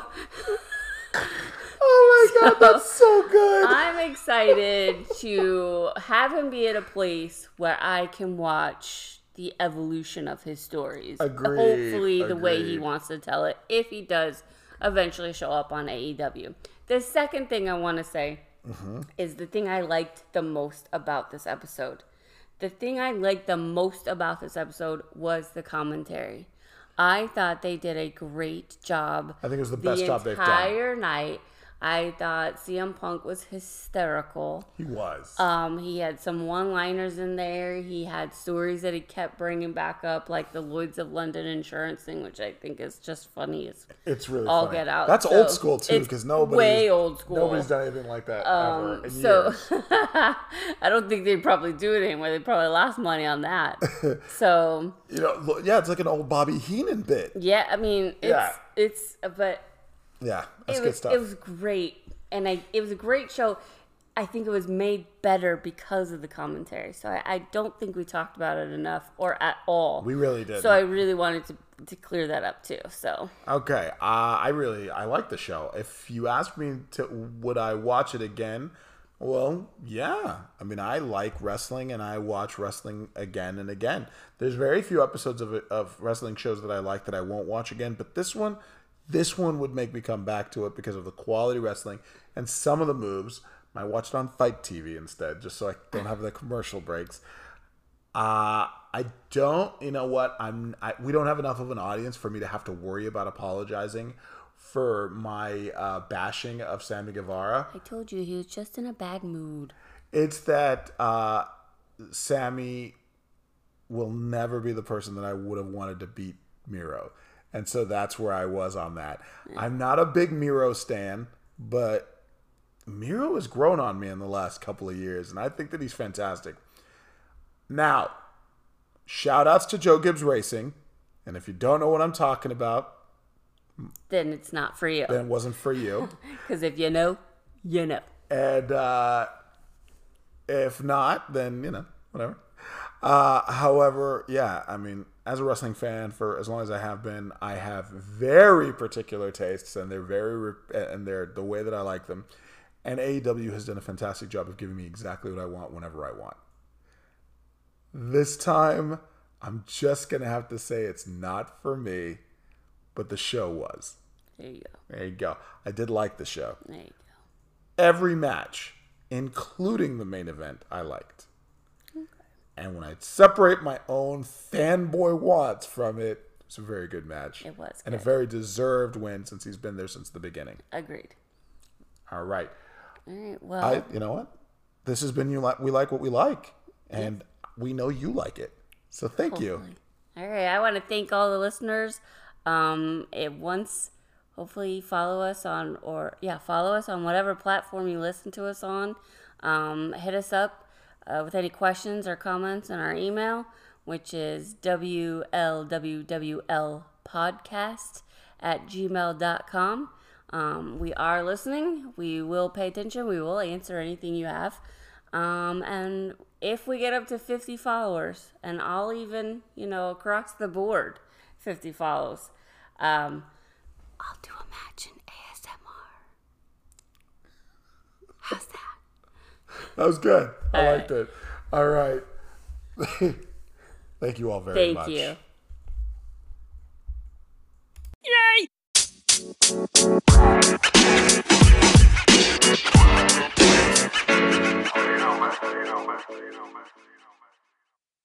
A: god, that's <laughs> so good.
B: I'm excited to have him be at a place where I can watch the evolution of his stories.
A: Agreed,
B: Hopefully, the way he wants to tell it, if he does eventually show up on AEW. The second thing I want to say
A: Mm-hmm.
B: is the thing I liked the most about this episode. The thing I liked the most about this episode was the commentary. I thought they did a great job.
A: I think it was the best job they've done.
B: entire night. I thought CM Punk was hysterical.
A: He was.
B: Um, he had some one-liners in there. He had stories that he kept bringing back up, like the Lloyd's of London insurance thing, which I think is just funny as
A: it's really
B: all
A: funny.
B: get out.
A: That's
B: So,
A: old school too, because nobody
B: way old school.
A: Nobody's done anything like that ever
B: Um,
A: in
B: so. <laughs> I don't think they'd probably do it anymore. They probably lost money on that. <laughs> so
A: You know, yeah, it's like an old Bobby Heenan bit.
B: yeah, I mean, it's
A: Yeah.
B: it's but
A: Yeah, that's
B: it
A: good
B: was
A: stuff.
B: it was great, and I it was a great show. I think it was made better because of the commentary. So I, I don't think we talked about it enough or at all.
A: we really did.
B: so I really wanted to to clear that up too. So
A: Okay, uh, I really I like the show. If you ask me to would I watch it again, well, yeah. I mean, I like wrestling and I watch wrestling again and again. There's very few episodes of of wrestling shows that I like that I won't watch again, but this one this one would make me come back to it because of the quality wrestling and some of the moves. I watched it on FITE TV instead just so I don't have the commercial breaks. Uh, I don't. You know what? I'm. I, we don't have enough of an audience for me to have to worry about apologizing for my uh, bashing of Sammy Guevara.
B: I told you he was just in a bad mood.
A: It's that uh, Sammy will never be the person that I would have wanted to beat Miro, and so that's where I was on that. I'm not a big Miro stan, but Miro has grown on me in the last couple of years, and I think that he's fantastic. Now, shout outs to Joe Gibbs Racing. And if you don't know what I'm talking about,
B: Then it's not for you.
A: then it wasn't for you. <laughs>
B: Because if you know, you know.
A: And uh, if not, then, you know, whatever. Uh, however, yeah, I mean, as a wrestling fan for as long as I have been, I have very particular tastes, and they're very and they're the way that I like them. And AEW has done a fantastic job of giving me exactly what I want whenever I want. This time, I'm just gonna have to say it's not for me, but the show was.
B: There you go.
A: There you go. I did like the show.
B: There you go.
A: Every match, including the main event, I liked. And when I separate my own fanboy wants from it, it's a very good match.
B: It was
A: And a very deserved win since he's been there since the beginning.
B: Agreed.
A: All right.
B: All right. Well,
A: I you know what? This has been you like we like what we like. And we know you like it. So thank you.
B: All right, I want to thank all the listeners. Um, it once, hopefully, follow us on or yeah, follow us on whatever platform you listen to us on. Um, hit us up uh, with any questions or comments in our email, which is wlwwlpodcast at gmail.com. Um, we are listening. We will pay attention. We will answer anything you have. Um, and if we get up to 50 followers, and I'll even, you know, across the board, 50 follows, um, I'll do a match in ASMR. How's that? <laughs>
A: That was good. I
B: All
A: liked it. All right. <laughs> thank you all very
B: Thank
A: much.
B: you.
C: You know,